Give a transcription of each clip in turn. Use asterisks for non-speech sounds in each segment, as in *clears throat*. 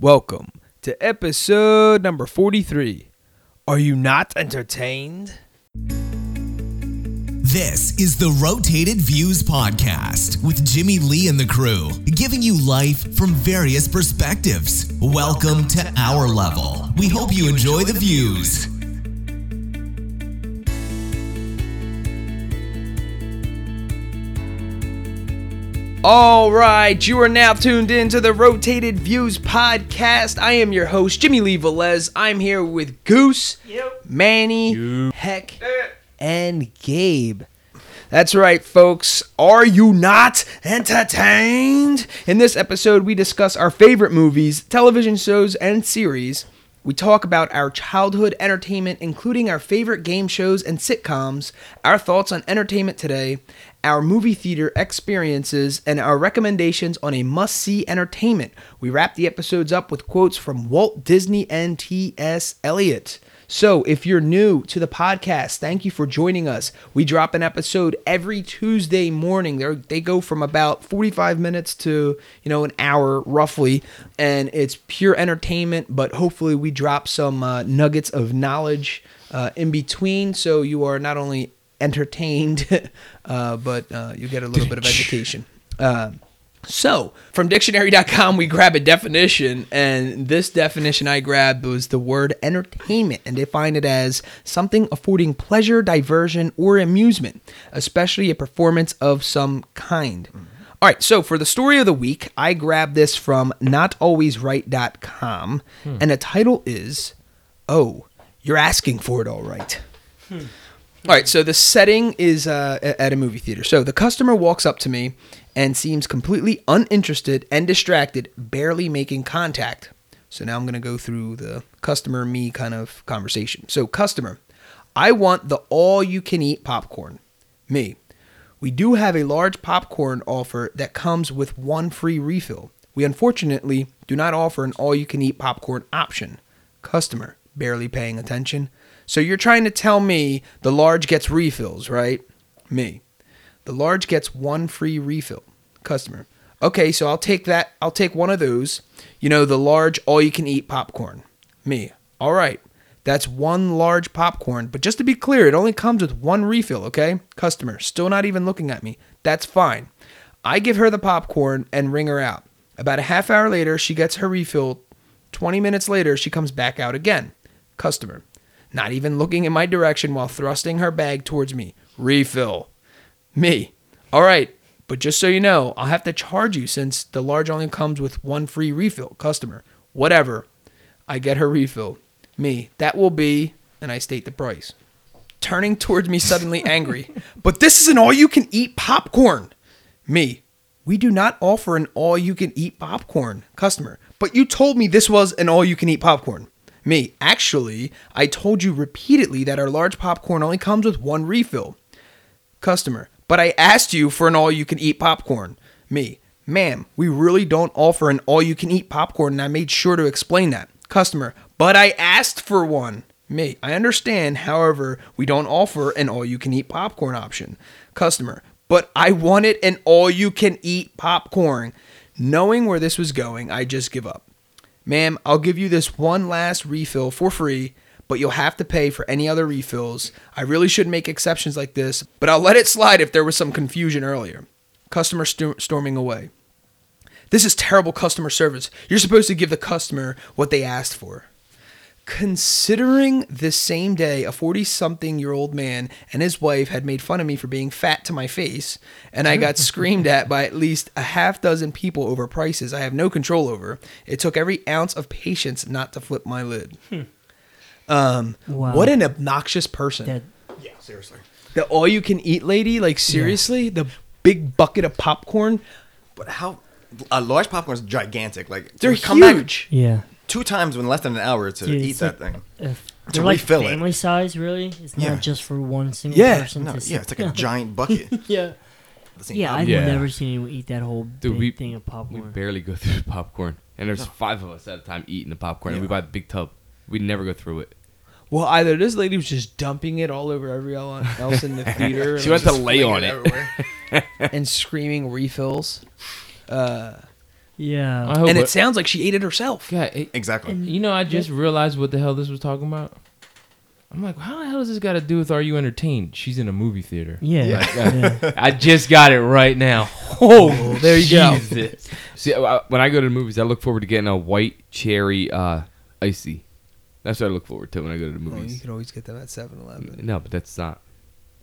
Welcome to episode number 43. Are you not entertained? This is the Rotated Views Podcast with Jimmy Lee and the crew, giving you life from various perspectives. Welcome to our level. We hope you enjoy the views. All right, you are now tuned in to the Rotated Views podcast. I am your host, Jimmy Lee Velez. I'm here with Goose, yep. Manny, Heck, and Gabe. That's right, folks. Are you not entertained? In this episode, we discuss our favorite movies, television shows, and series. We talk about our childhood entertainment, including our favorite game shows and sitcoms, our thoughts on entertainment today, our movie theater experiences, and our recommendations on a must see entertainment. We wrap the episodes up with quotes from Walt Disney and T.S. Eliot. So, if you're new to the podcast, thank you for joining us. We drop an episode every Tuesday morning. They're, they go from about 45 minutes to, you know, an hour roughly, and it's pure entertainment, but hopefully we drop some uh, nuggets of knowledge uh, in between so you are not only entertained, *laughs* uh, but uh, you get a little bit of education. Uh, so, from dictionary.com, we grab a definition, and this definition I grabbed was the word entertainment, and define it as something affording pleasure, diversion, or amusement, especially a performance of some kind. All right, so for the story of the week, I grabbed this from notalwaysright.com, and the title is Oh, You're Asking for It All Right. All right, so the setting is uh, at a movie theater. So the customer walks up to me and seems completely uninterested and distracted, barely making contact. So now I'm going to go through the customer me kind of conversation. So, customer, I want the all you can eat popcorn. Me, we do have a large popcorn offer that comes with one free refill. We unfortunately do not offer an all you can eat popcorn option. Customer, barely paying attention. So you're trying to tell me the large gets refills, right? Me. The large gets one free refill. Customer. Okay, so I'll take that. I'll take one of those. You know, the large all you can eat popcorn. Me. All right. That's one large popcorn, but just to be clear, it only comes with one refill, okay? Customer, still not even looking at me. That's fine. I give her the popcorn and ring her out. About a half hour later, she gets her refill. 20 minutes later, she comes back out again. Customer, not even looking in my direction while thrusting her bag towards me. Refill. Me. All right, but just so you know, I'll have to charge you since the large only comes with one free refill. Customer. Whatever. I get her refill. Me. That will be, and I state the price. Turning towards me suddenly *laughs* angry. But this is an all you can eat popcorn. Me. We do not offer an all you can eat popcorn. Customer. But you told me this was an all you can eat popcorn. Me. Actually, I told you repeatedly that our large popcorn only comes with one refill. Customer, but I asked you for an all you can eat popcorn. Me, ma'am, we really don't offer an all you can eat popcorn, and I made sure to explain that. Customer, but I asked for one. Me, I understand, however, we don't offer an all you can eat popcorn option. Customer, but I wanted an all you can eat popcorn. Knowing where this was going, I just give up. Ma'am, I'll give you this one last refill for free, but you'll have to pay for any other refills. I really shouldn't make exceptions like this, but I'll let it slide if there was some confusion earlier. Customer sto- storming away. This is terrible customer service. You're supposed to give the customer what they asked for. Considering this same day, a 40 something year old man and his wife had made fun of me for being fat to my face, and I got *laughs* screamed at by at least a half dozen people over prices I have no control over, it took every ounce of patience not to flip my lid. Um, Wow. What an obnoxious person. That Yeah, seriously. The all you can eat lady, like seriously, the big bucket of popcorn. But how? A large popcorn is gigantic. Like They're to come back huge. yeah. Two times in less than an hour to Dude, eat it's that like- thing. If To they're like refill it. family size, really. It's Yeah. not just for one single Yeah. person. No, to yeah, it's like a *laughs* giant bucket. *laughs* yeah. The Yeah. I've Yeah. never seen anyone eat that whole Dude, big we- thing of We popcorn. barely go *laughs* through the popcorn, and there's five of us at a time eating the popcorn, and we Yeah. buy the big tub. We never go through it. Well, either this lady was just dumping it all over everyone else in the theater. She went to lay on it. everywhere. and screaming refills. Uh, Yeah. I hope and it- it sounds like she ate it herself. Yeah, it- Exactly. you know, I just realized what the hell this was talking about. I'm like, how the hell does this got to do with Are You Entertained? She's in a movie theater. yeah. Like, yeah. *laughs* I just got it right now. Oh, there you go. See, I- when I go to the movies, I look forward to getting a white cherry uh, icy. That's what I look forward to when I go to the Well, you can always get them at 7-Eleven. No, but that's not.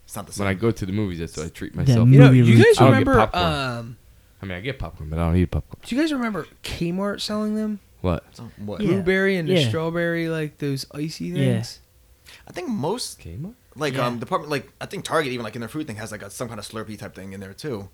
It's not the same. When I go to the movies, that's what I treat myself. You know, you guys I don't get remember? Um, I mean, I get popcorn, but I don't eat popcorn. do you guys remember Kmart selling them? What? So, what? Yeah. Blueberry and the Yeah. strawberry, like those icy Yeah. things. I think most Kmart? like Yeah. um department like I think Target even like in their food thing has like a, some kind of Slurpee type thing in there too.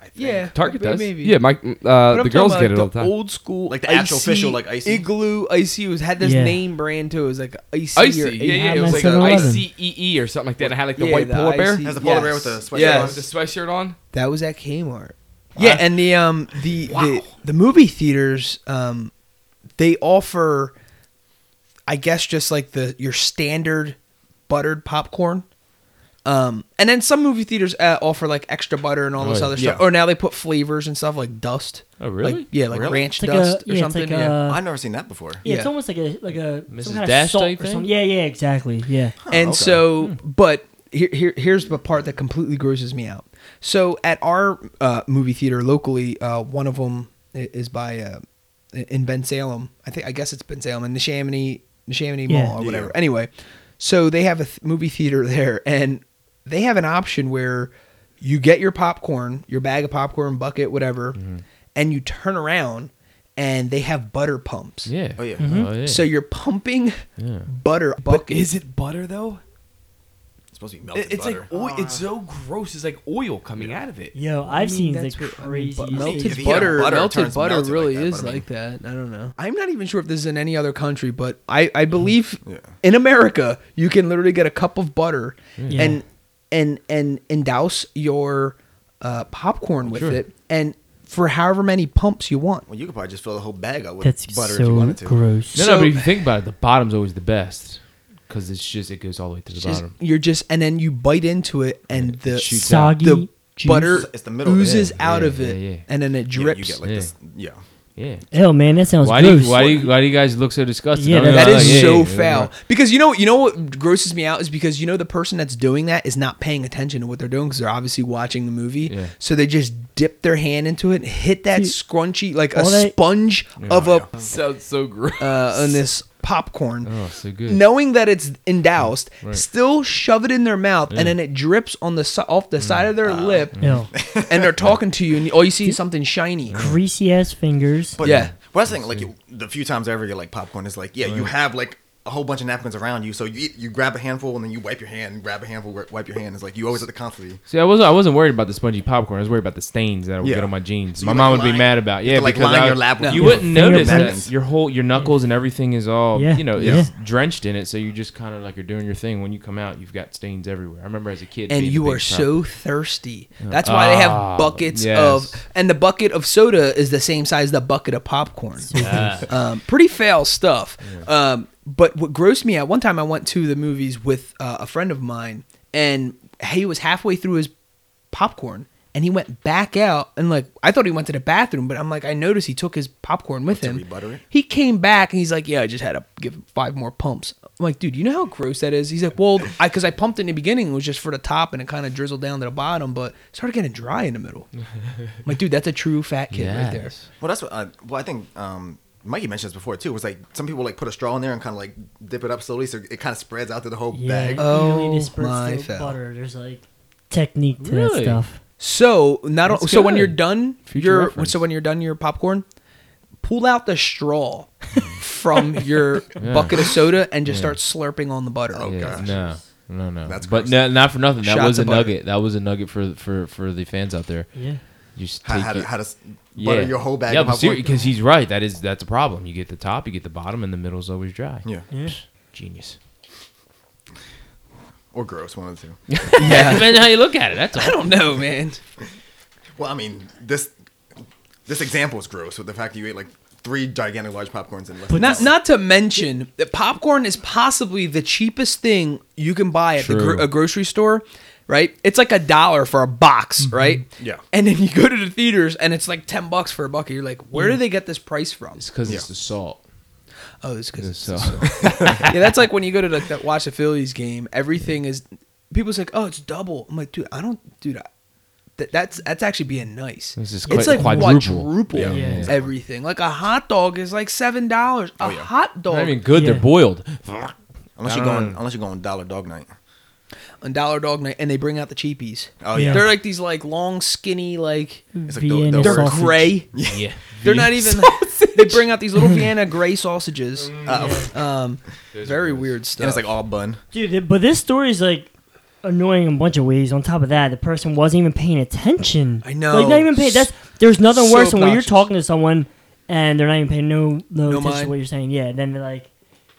I think. Yeah, Target does. Maybe. Yeah, my uh, I'm the talking girls about, get it like, all the time. Old school, Like the actual official, like, icy? igloo icy was had this Yeah. name brand to it. It was like icy. Icy, or yeah, yeah. had It was like an 7-Eleven. icy EE or something like that. And I had like the Yeah, white the polar bear. icy- Has the polar bear with the sweatshirt Yes. on? With the sweatshirt on. That was at Kmart. Yeah, and the um the the, the movie theaters um they offer I guess just like the your standard buttered popcorn. Um and then some movie theaters uh, offer like extra butter and all Oh, this yeah. other stuff. Or now they put flavors and stuff like dust. Oh, really? Like, yeah, like Really? ranch like dust yeah, or it's something. like yeah. a I've never seen that before. yeah, it's almost like a like a Mrs. some kind Dash of salt type or thing? something. Yeah, yeah, exactly. Yeah. and okay. so but here, here here's the part that completely grosses me out so at our uh, movie theater locally uh, one of them is by uh, in Bensalem i think i guess it's Bensalem in the Neshaminy the Neshaminy Yeah. mall or whatever Yeah. anyway so they have a th- movie theater *laughs* there and they have an option where you get your popcorn your bag of popcorn bucket whatever Mm-hmm. and you turn around and they have butter pumps Yeah. Oh, yeah. Mm-hmm. Oh, yeah. so you're pumping yeah. butter But bucket. is it butter though? It's supposed to be melted It- it's butter. like oil. It's so gross. It's like oil coming out of it. Yo, I I've mean, seen the that's what- I mean, crazy but If melted you heat butter, butter, it melted turns butter melted really like that, is but I mean- like that. I don't know. I'm not even sure if this is in any other country, but I, I believe Yeah. in America you can literally get a cup of butter Yeah. and and and and douse your uh, popcorn with Sure. it, and for however many pumps you want. Well, you could probably just fill the whole bag up with That's butter if you so wanted to. gross. No, So- no, but if you think about it, the bottom's always the best because it's just it goes all the way to the just- bottom. you're just and then you bite into it, and the shoots out. Soggy the juice. butter It's the middle of it. oozes Yeah, out yeah, of it, yeah, yeah. and then it Yeah, drips. you get like Yeah. this. Yeah. Yeah. Hell, man, that sounds Why do, gross. you, why, do you, why do you guys look so disgusted? Yeah, I'm that- That like, is yeah, so yeah, foul. yeah. Because you know, you know what grosses me out is because you know the person that's doing that is not paying attention to what they're doing because they're obviously watching the movie. Yeah. So they just dip their hand into it, and hit that See, scrunchy like a all they- sponge of a Sounds so gross. uh, on this popcorn. oh, so good. Knowing that it's endoused, Right. still shove it in their mouth, Yeah. and then it drips on the off the mm. side of their lip, Yo, and they're talking to you, and all you see is something shiny. greasy ass fingers. But Yeah. Well, that's the thing. Like you, the few times I ever get like popcorn is like, yeah, you have like a whole bunch of napkins around you, so you eat, you grab a handful and then you wipe your hand, grab a handful, wipe your hand. It's like you always have to constantly. See, I wasn't I wasn't worried about the spongy popcorn. I was worried about the stains that would Yeah. get on my jeans. So my mom like, would be mad about. you Yeah, like, because line I- your lap with you Yeah. wouldn't notice that your whole your knuckles and everything is all Yeah. you know Yeah. it's drenched in it. So you just kind of like you're doing your thing. When you come out, you've got stains everywhere. I remember as a kid, and you are so thirsty. That's why they have Ah, buckets yes. of, and the bucket of soda is the same size as the bucket of popcorn. Yeah. um, pretty foul stuff. Um, but what grossed me out one time, I went to the movies with uh, a friend of mine, and he was halfway through his popcorn, and he went back out, and like I thought he went to the bathroom, but I'm like I noticed he took his popcorn with him. rebutter it? He came back and he's like, "Yeah, I just had to give him five more pumps." I'm like, "Dude, you know how gross that is?" He's like, "Well, I because I pumped in the beginning, it was just for the top, and it kind of drizzled down to the bottom, but it started getting dry in the middle." I'm like, "Dude, that's a true fat kid right there." Well, that's what. Uh, well, I think um, Mikey mentioned this before too. It was like some people like put a straw in there and kind of like dip it up slowly, so it kind of spreads out to the whole Yeah, bag. Oh, don't need to spritz my the butter. There's like technique to Really? that stuff. So not o- so when you're done, Future your reference. so when you're done your popcorn, pull out the straw from *laughs* your Yeah. bucket of soda and just Yeah. start slurping on the butter. Oh, Yeah, gosh. no, no, no. That's but gross. no, not for nothing. That Shots was a of butter. nugget. That was a nugget for for for the fans out there. Yeah. You just How, take how, to, it. how to s- butter your whole bag Yeah, of but popcorn. because he's right. That is that's a problem. You get the top, you get the bottom, and the middle's always dry. yeah, Yeah. Genius. or gross, one of the two. *laughs* Yeah. Depends how you look at it. That's all. I don't know, man. *laughs* Well, I mean, this this example is gross with the fact that you ate like three gigantic large popcorns and left. But not not to mention that popcorn is possibly the cheapest thing you can buy at the True. gro- a grocery store. Right? It's like a dollar for a box, mm-hmm. right? Yeah. And then you go to the theaters and it's like ten bucks for a bucket. You're like, where do they get this price from? It's because Yeah. it's the salt. Oh, it's because it's So *laughs* *laughs* yeah, that's like when you go to like that watch the Phillies game. Everything is people's like, oh, it's double. I'm like, dude, I don't, dude. I, that, that's that's actually being nice. This is it's quite- like quadruple. quadruple Yeah. Yeah. exactly. everything. Like a hot dog is like seven dollars. A Oh, yeah. hot dog not even good. Yeah. They're boiled. Unless you're going, know. unless you're going dollar dog night. On Dollar Dog Night, and they bring out the cheapies. Oh Yeah. yeah. They're like these like long, skinny, like It's like the- Vienna the they're Sausage. gray. *laughs* Yeah. They're not even. they bring out these little Vienna gray sausages. Uh, Um, Those very gross. weird stuff. and it's like all bun. Dude, but this story is like annoying in a bunch of ways. On top of that, the person wasn't even paying attention. I know. Like not even paying. That's there's nothing So worse than when you're obnoxious. talking to someone and they're not even paying no no, No attention mind. to what you're saying. Yeah, then they're like,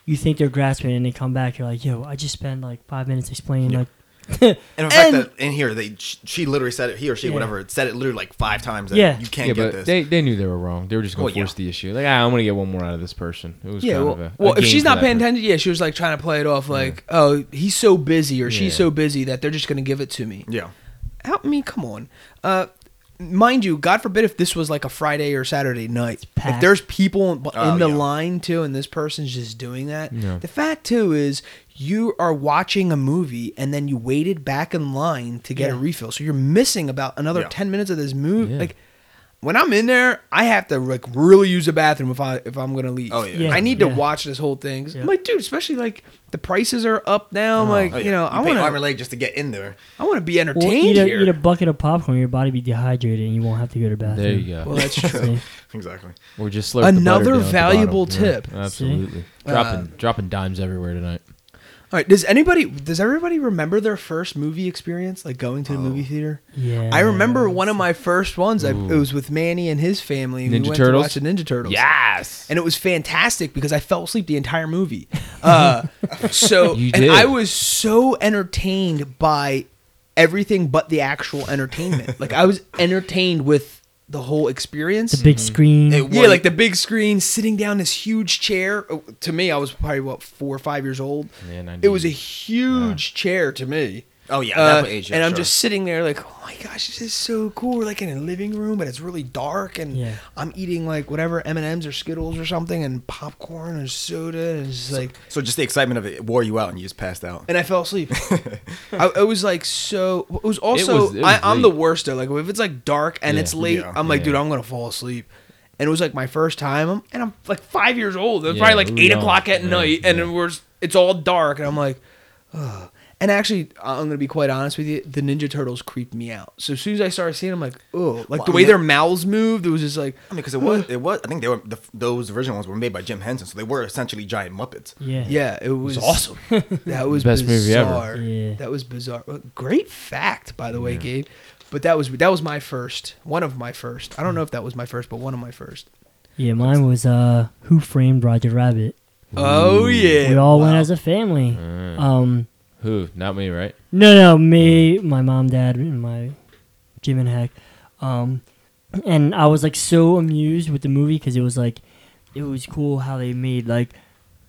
you think they're grasping, and they come back. You're like, yo, I just spent like five minutes explaining Yeah. like. And the fact And- that in here they she literally said it he or she Yeah. whatever said it literally like five times. That Yeah. you can't yeah, get but this. they, they knew they were wrong. They were just going Well, to yeah. force the issue. Like, ah, I'm going to get one more out of this person. It was yeah, kind well, of a, a well if she's not paying attention, yeah, she was like trying to play it off like, oh, he's so busy or Yeah. she's so busy that they're just gonna give it to me. yeah. Help me, come on. Uh, mind you, God forbid if this was like a Friday or Saturday night. If there's people in Oh, the yeah. line too, and this person's just doing that. Yeah. The fact too is you are watching a movie and then you waited back in line to get a refill, so you're missing about another Yeah. ten minutes of this movie. Yeah. Like when I'm in there, I have to like really use the bathroom if I if I'm gonna leave. Oh, yeah. Yeah. I need to Yeah. watch this whole thing. 'Cause Yeah. I'm like, dude, especially like the prices are up now. I'm like, Oh, yeah. you know, I pay want arm and to leg just to get in there. I want to be Or entertained eat a, here. eat a bucket of popcorn, your body be dehydrated, and you won't have to go to the bathroom. There you go. well, that's true. *laughs* Exactly. We're just slurp the butter Another down at the valuable. Yeah, tip. absolutely. Uh, dropping dropping dimes everywhere tonight. All right. Does anybody does everybody remember their first movie experience, like going to the movie theater? Yeah. I remember one of my first ones. I, it was with Manny and his family. we Ninja went Turtles? to watch the Ninja Turtles. Yes. and it was fantastic because I fell asleep the entire movie. Uh, *laughs* so You and did. I was so entertained by everything but the actual entertainment. like I was entertained with the whole experience. the big mm-hmm. screen. It yeah, like the big screen, sitting down this huge chair. Oh, To me, I was probably what four or five years old. Yeah, 90. It was a huge chair to me. Oh yeah, Uh, that age. Yeah, and I'm sure. just sitting there like, oh my gosh, this is so cool. We're like in a living room, but it's really dark, and Yeah. I'm eating like whatever M and M's or Skittles or something, and popcorn and soda, and it's just like, so just the excitement of it wore you out and you just passed out. and I fell asleep. *laughs* I, it was like so. It was also was- it was I, I'm the worst though. Like if it's like dark and Yeah. it's late, Yeah. I'm like, Yeah. dude, I'm gonna fall asleep. And it was like my first time, and I'm like five years old. It was Yeah, probably like eight young. o'clock at Yeah, night, and yeah. it was it's all dark, and I'm like, Ugh. And actually, I'm gonna be quite honest with you. The Ninja Turtles creeped me out. So as soon as I started seeing, them, I'm like, oh, like Well, the I way mean- their mouths moved. It was just like, I mean, because it was, it was. I think they were the, those original ones were made by Jim Henson, so they were essentially giant Muppets. yeah. yeah, it was, awesome. *laughs* That was Best movie ever. Yeah. That was bizarre. Great fact, by the way, Gabe. But that was that was my first, one of my first. I don't know if that was my first, but one of my first. Yeah, mine was uh, Who Framed Roger Rabbit. Oh yeah, we all went as a family. Uh, Um, who? Not me, right? no, no, me, my mom, dad, and my Jim and Heck. Um, and I was like so amused with the movie because it was like, it was cool how they made like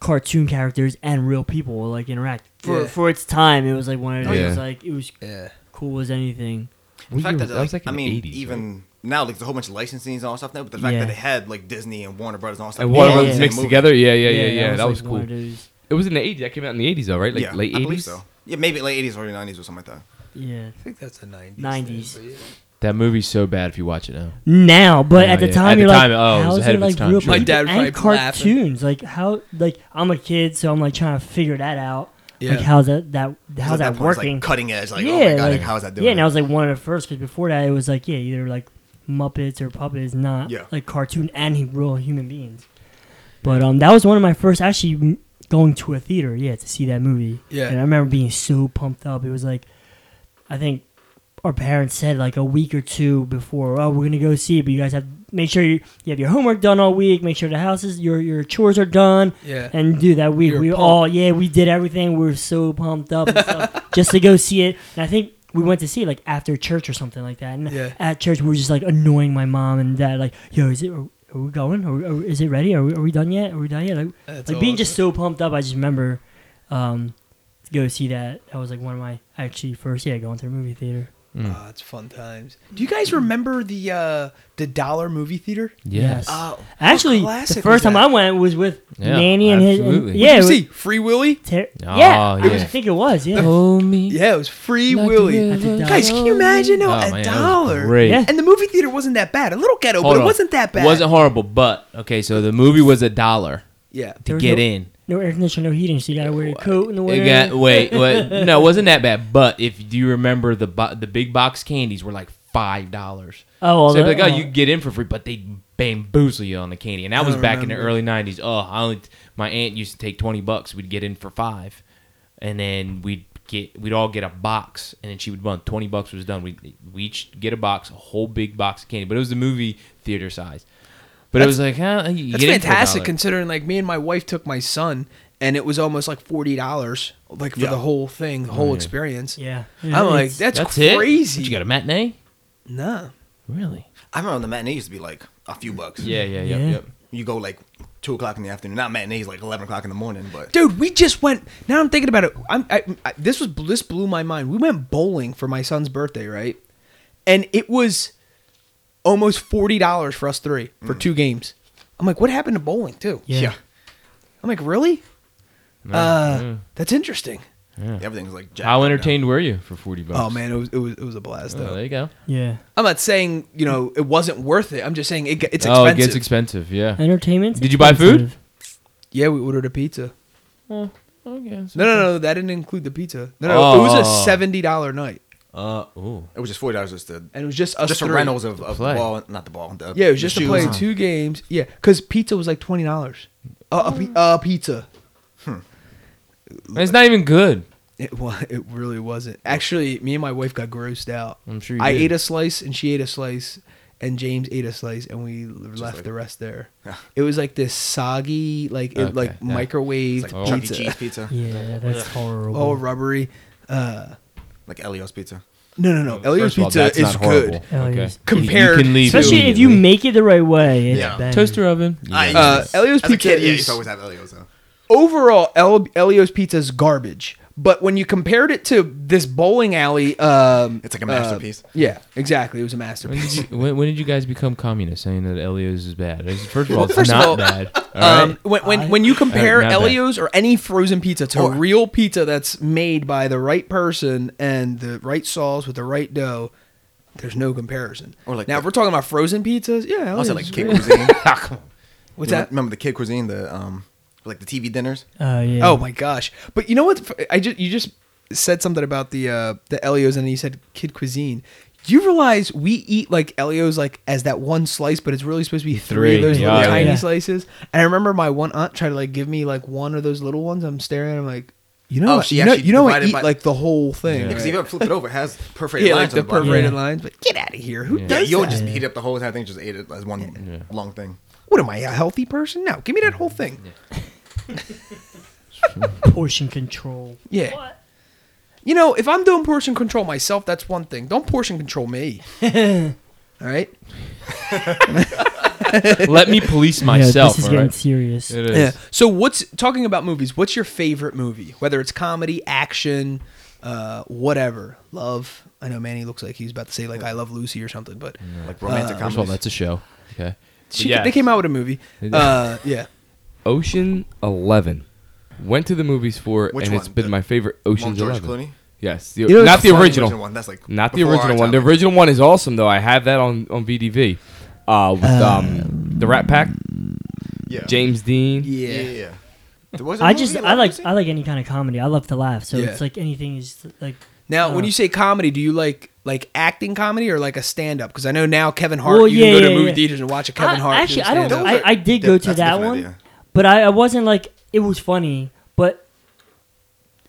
cartoon characters and real people like interact for Yeah. for its time. It was like one of those Yeah. like it was yeah. cool as anything. The fact that, was- like, like, I mean, 80s, even now, like there's a whole bunch of licensing and all that stuff now, but the fact Yeah. that they had like Disney and Warner Brothers and all that stuff. And one Yeah, of yeah. mixed movie. together. Yeah, yeah, yeah, yeah. that that was like, one cool. of those- It was in the 80s. That came out in the 80s, though, right? Like yeah, late I 80s. believe so. Yeah, maybe late 80s or early 90s or something like that. Yeah. I think that's the nineties. 90s. That movie's so bad if you watch it now. now, but Yeah, at the yeah. time At you're time, like, oh, it was how's ahead it of its like time, real. My people dad and probably laughing. cartoons? Like how? Like I'm a kid, so I'm like trying to figure that out. Yeah. Like how's that that how's at that point, it's, working? Like cutting edge. Like, yeah, oh my god, like, like, how is that doing? yeah, and? I was like one of the first because before that it was like yeah, either like Muppets or puppets, not Yeah. like cartoon and real human beings. But um, that was one of my first actually m- going to a theater, yeah, to see that movie. Yeah. and I remember being so pumped up. It was like, I think our parents said like a week or two before, oh, we're gonna go see it, but you guys have make sure you, you have your homework done all week. Make sure the houses your your chores are done. Yeah. And do that week. You're we pumped. all yeah, we did everything. We were so pumped up and stuff *laughs* just to go see it. And I think we went to see it like after church or something like that. And Yeah. at church we were just like annoying my mom and dad like, yo, is it? Are, we going? Are, we- are, is it ready? Are we, are we done yet? Are we done yet? Like, like being awesome. just so pumped up. I just remember um, to go see that. That was like one of my actually first yeah going to the movie theater. Oh, it's fun times. Do you guys remember the uh, the dollar movie theater? Yes. Oh, Actually, the first time I went was with Yeah, Manny and his. And, yeah, Did you see Free Willy? ter- Oh, yeah, I, was- I think it was. Yeah. *laughs* Hold me. Yeah, it was Free like Willy. Guys, can you imagine? No, Oh, a man, dollar. great. Yeah. And the movie theater wasn't that bad. A little ghetto, Hold but it wasn't that bad. It Wasn't horrible, but okay. So the movie was a dollar yeah. to get no- in. No air conditioning, no heating, so you gotta wear your coat in the It winter. got, wait, *laughs* wait, no, it wasn't that bad. But if do you remember the bo- the big box candies were like five dollars. oh, well, So that- like, oh, oh. you get in for free, but they bamboozle you on the candy, and that was don't back in the early '90s. Oh, I only my aunt used to take twenty bucks. We'd get in for five, and then we'd get we'd all get a box, and then she would run twenty bucks was done. We we each get a box, a whole big box of candy, but it was the movie theater size. But it was like, huh, you That's get in for a fantastic dollar. considering like me and my wife took my son and it was almost like forty dollars like for Yeah. the whole thing, the whole yeah. experience. Yeah. I'm like, that's, That's it. crazy. What, you got a matinee? Nah. Really? I remember the matinee used to be like a few bucks. Yeah, yeah, yeah, Yeah. yep. You go like two o'clock in the afternoon. Not matinees like eleven o'clock in the morning, but Dude, we just went. Now I'm thinking about it. I'm, I, I, this was this blew my mind. We went bowling for my son's birthday, right? And it was almost forty dollars for us three for two games. I'm like, what happened to bowling too? yeah. I'm like, really? Uh, yeah. that's interesting. everything's like jacked How up now. entertained were you for forty bucks? Oh man, it was it was it was a blast Oh, there you go. Yeah. I'm not saying you know it wasn't worth it. I'm just saying it, ge- it's oh, expensive. it gets expensive. Yeah. Entertainment. Did you buy food? yeah, we ordered a pizza. Oh, okay. No, no, no, that didn't include the pizza. No, no, it was a Oh. seventy dollar night, Uh, ooh. It was just forty dollars just to and it was just us just for three. rentals of, of the play. ball, not the ball. The, Yeah, it was the just to shoes. play two games. Yeah, because pizza was like twenty dollars. Uh, a, pi- a pizza. And it's not even good. It wa- It really wasn't. Actually, me and my wife got grossed out. I'm sure you I did. ate a slice, and she ate a slice, and James ate a slice, and we left like- the rest there. Yeah. It was like this soggy, like it, Okay, like yeah. microwave It's like Oh. Chuck E. pizza, Cheese pizza, *laughs* Yeah, that's horrible. all rubbery. Uh, like Ellio's pizza. no, no, no. Ellio's First of all, pizza that's is not horrible. good. Hell Okay. Compared you can leave to- Especially if you make it the right way. It's Yeah. bang. toaster oven. I Uh, Ellio's as a pizza kid, yeah, I is- used to always have Ellio's. Though. overall, El- Ellio's pizza is garbage. But when you compared it to this bowling alley, um, It's like a uh, masterpiece. yeah, exactly. It was a When masterpiece. did, you, when, when did you guys become communists saying that Ellio's is bad? First of all, it's first of not all, bad. All right? Um, when when, when you compare Alright, not bad. Ellio's or any frozen pizza to Or- real pizza that's made by the right person and the right sauce with the right dough, there's no comparison. Or like now, the- if we're talking about frozen pizzas, yeah, Also, Ellio's like kid great. cuisine. *laughs* What's You that? Remember the kid cuisine? The um, like the TV dinners. Oh yeah. Oh my gosh! But you know what? I just you just said something about the uh, the Ellio's, and you said kid cuisine. Do you realize we eat like Ellio's like as that one slice, but it's really supposed to be three, Three, of those yeah, little yeah. tiny Yeah. slices? And I remember my one aunt tried to like give me like one of those little ones. I'm staring at him like, you know, Oh, she you know, actually you know, I divided eat by- like the whole thing. Yeah. Because right? if you flip it over, it has perforated yeah, like lines. the the perforated Yeah. lines. But get out of here! Who Yeah. Yeah, does you would that? just heat up the whole entire thing, just ate it as one Yeah. long thing. What am I, a healthy person? No, give me that whole thing. *laughs* portion control. Yeah. You know, if I'm doing portion control myself, that's one thing. Don't portion control me. *laughs* All right. *laughs* Let me police yeah, myself. this is all getting right? serious. It is. Yeah. So what's talking about movies? What's your favorite movie? Whether it's comedy, action, uh, whatever. Love. I know Manny looks like he's about to say like I Love Lucy or something, but Like romantic First of all, comedies. that's a show. Okay. she, yeah. they came out with a movie. Uh, yeah. Ocean Eleven. Went to the movies for, Which and it's one? been The my favorite. One Ocean's George Eleven. Clooney. Yes, the, You know, not the funny, original. one. That's like Not the before our original one. time. The original one is awesome though. I have that on on VDV. Uh, with um the Rat Pack, Yeah. James Dean. Yeah. Yeah. yeah, yeah. There was a I movie just you I like Lucy? I like any kind of comedy. I love to laugh, so Yeah. it's like anything is like Now, when Uh. you say comedy, do you like like acting comedy or like a stand up? Because I know now Kevin Hart, Well, you can yeah, go to yeah, movie yeah. theaters and watch a Kevin I- Hart. do Actually, I don't. stand-up. I, I did go That's to a that different one, idea. But I, I wasn't like it was funny. But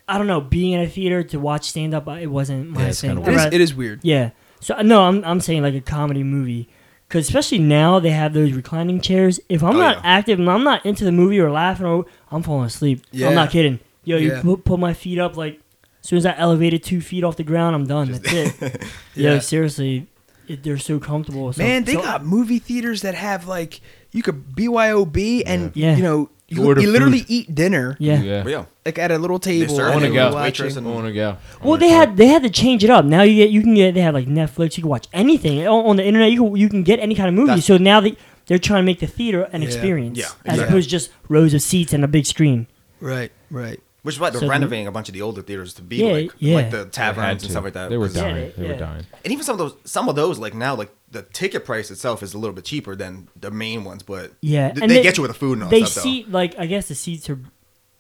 I don't know, being in a theater to watch stand up, it wasn't my Yeah, it's thing. kinda It is, I- it is weird. Yeah. So no, I'm I'm saying like a comedy movie, because especially now they have those reclining chairs. If I'm Oh, not yeah. active and I'm not into the movie or laughing, or I'm falling asleep. Yeah. I'm not kidding. Yo, you Yeah. put, put my feet up like as soon as I elevated two feet off the ground, I'm done. That's it. *laughs* Yeah. Yo, seriously, it, they're so comfortable. So, Man, they so- got movie theaters that have like you could BYOB and Yeah. you know you, Order you literally food. eat dinner Yeah. Yeah. But yeah. like at a little table. serve and wanna you're go. watching. Waitress I and- want to go. I Well, wanna they go. had they had to change it up. Now you get you can get they have like Netflix. You can watch anything on, on the internet. You can, you can get any kind of movie. That's- so now they they're trying to make the theater an Yeah. experience, Yeah, as exactly. opposed to just rows of seats and a big screen. Right, right. Which is why they're So- renovating a bunch of the older theaters to be Yeah, like yeah. like the They taverns and to. stuff like that. They were 'cause- dying. Yeah, They yeah. were dying. And even some of those some of those like now like the ticket price itself is a little bit cheaper than the main ones, but Yeah, th- and they, they- get you with the food and all they that stuff. seat like I guess the seats are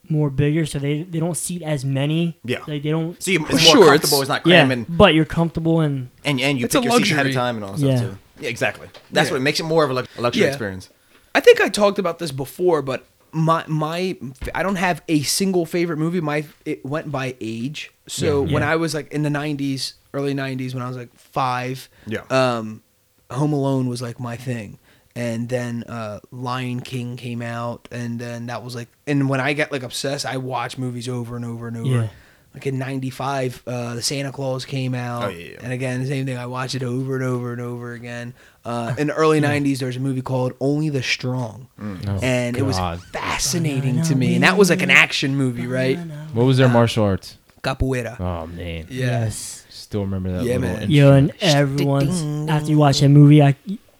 more bigger, so they they don't seat as many. Yeah. like they don't. though. So you, For it's more sure, comfortable. it's- It's, not yeah, cramming, but you're comfortable and and and you It's pick your seat ahead of time and all that Yeah. stuff too. Yeah, exactly. That's Yeah. what makes it more of a, a luxury Yeah. experience. I think I talked about this before, but my my I don't have a single favorite movie. My it went by age. So Yeah. when Yeah. I was like in the '90s, early '90s, when I was like five, Yeah. um, Home Alone was like my thing. And then uh, Lion King came out, and then that was like, and when I get like obsessed, I watch movies over and over and over. Yeah. Like in '95, uh, the Santa Claus came out, Oh, yeah, yeah. and again the same thing. I watch it over and over and over again. Uh, in the early '90s, there was a movie called Only the Strong, Oh, and it was fascinating to me. And that was like an action movie, right? What was their martial arts? Capoeira. Oh man, Yeah. yes, still remember that. Yeah, little man. intro. yo, and everyone's after you watch that movie, I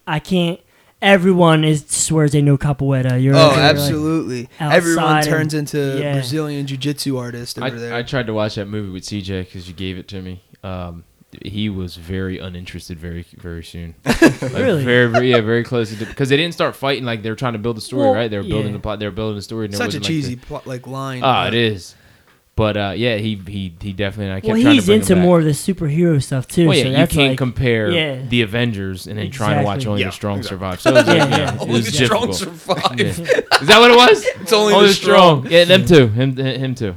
I can't. Everyone is swears they know capoeira. You're Oh, you're, like- absolutely. Everyone turns and- into yeah. Brazilian jiu-jitsu artist over there. I, I tried to watch that movie with CJ because you gave it to me. Um, he was very uninterested very very soon. *laughs* Like, Really? Very, very yeah, very close because they didn't start fighting like they were trying to build the story, Well, right? They were building yeah. the plot. They were building the story. And Such a wasn't, like, cheesy the- plot, like line. Ah, but- it is. But uh, yeah, he he he definitely. I kept Well, trying to he's bring him into back. more of the superhero stuff too. Well, yeah, so you that's can't like, compare yeah. the Avengers and then trying to watch Exactly. only Yeah, the strong exactly. survive. So it was, *laughs* like, Yeah, yeah, yeah. Only was the strong survive. *laughs* Yeah. Is that what it was? It's only the strong. Yeah, them too. Him, him too.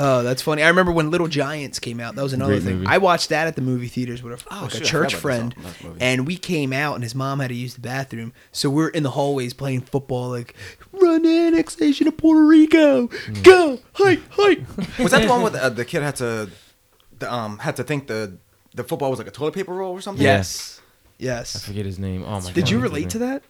Oh, that's funny. I remember when Little Giants came out. That was another Great thing. movie. I watched that at the movie theaters with a, Oh, like a shoot, I church forgot about friend, this- movie. and we came out, and his mom had to use the bathroom, so we're in the hallways playing football, like run annexation of Puerto Rico, Mm. go hike hike. *laughs* Was that the one with uh, the kid had to the, um had to think the the football was like a toilet paper roll or something? Yes, Yes. I yes. forget his name. Oh my god. Did you relate to that?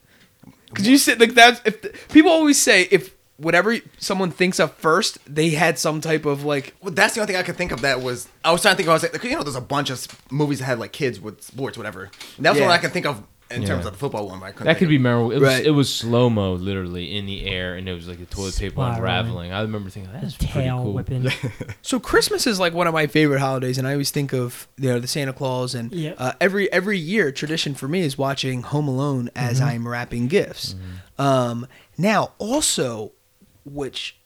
Because you said like that's if the, people always say if whatever someone thinks of first, they had some type of like Well, that's the only thing I could think of that was I was trying to think. Of, I was like, you know, there's a bunch of movies that had like kids with sports, whatever. And that was Yeah. one I can think of in terms of the football one. But I That could be memorable. It was, Right. was slow mo, literally in the air, and it was like the toilet paper Spiraling. unraveling. I remember thinking that's pretty tail cool. whipping. *laughs* So Christmas is like one of my favorite holidays, and I always think of you know the Santa Claus, and Yeah. uh, every every year tradition for me is watching Home Alone as Mm-hmm. I'm wrapping gifts. Um, now also, which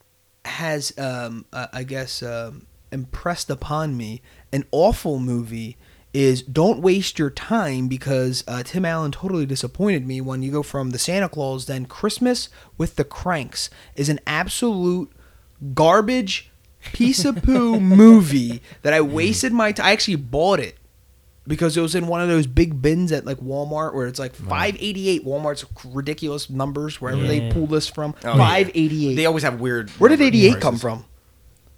has um, uh, I guess um, impressed upon me an awful movie is Don't Waste Your Time because uh, Tim Allen totally disappointed me when you go from the Santa Claus then Christmas with the Cranks is an absolute garbage piece of poo *laughs* movie that I wasted my time. I actually bought it because it was in one of those big bins at like Walmart where it's like 588 Walmart's ridiculous numbers wherever they pull this from. Oh, yeah. 588. They always have weird. Where did number 88 come from?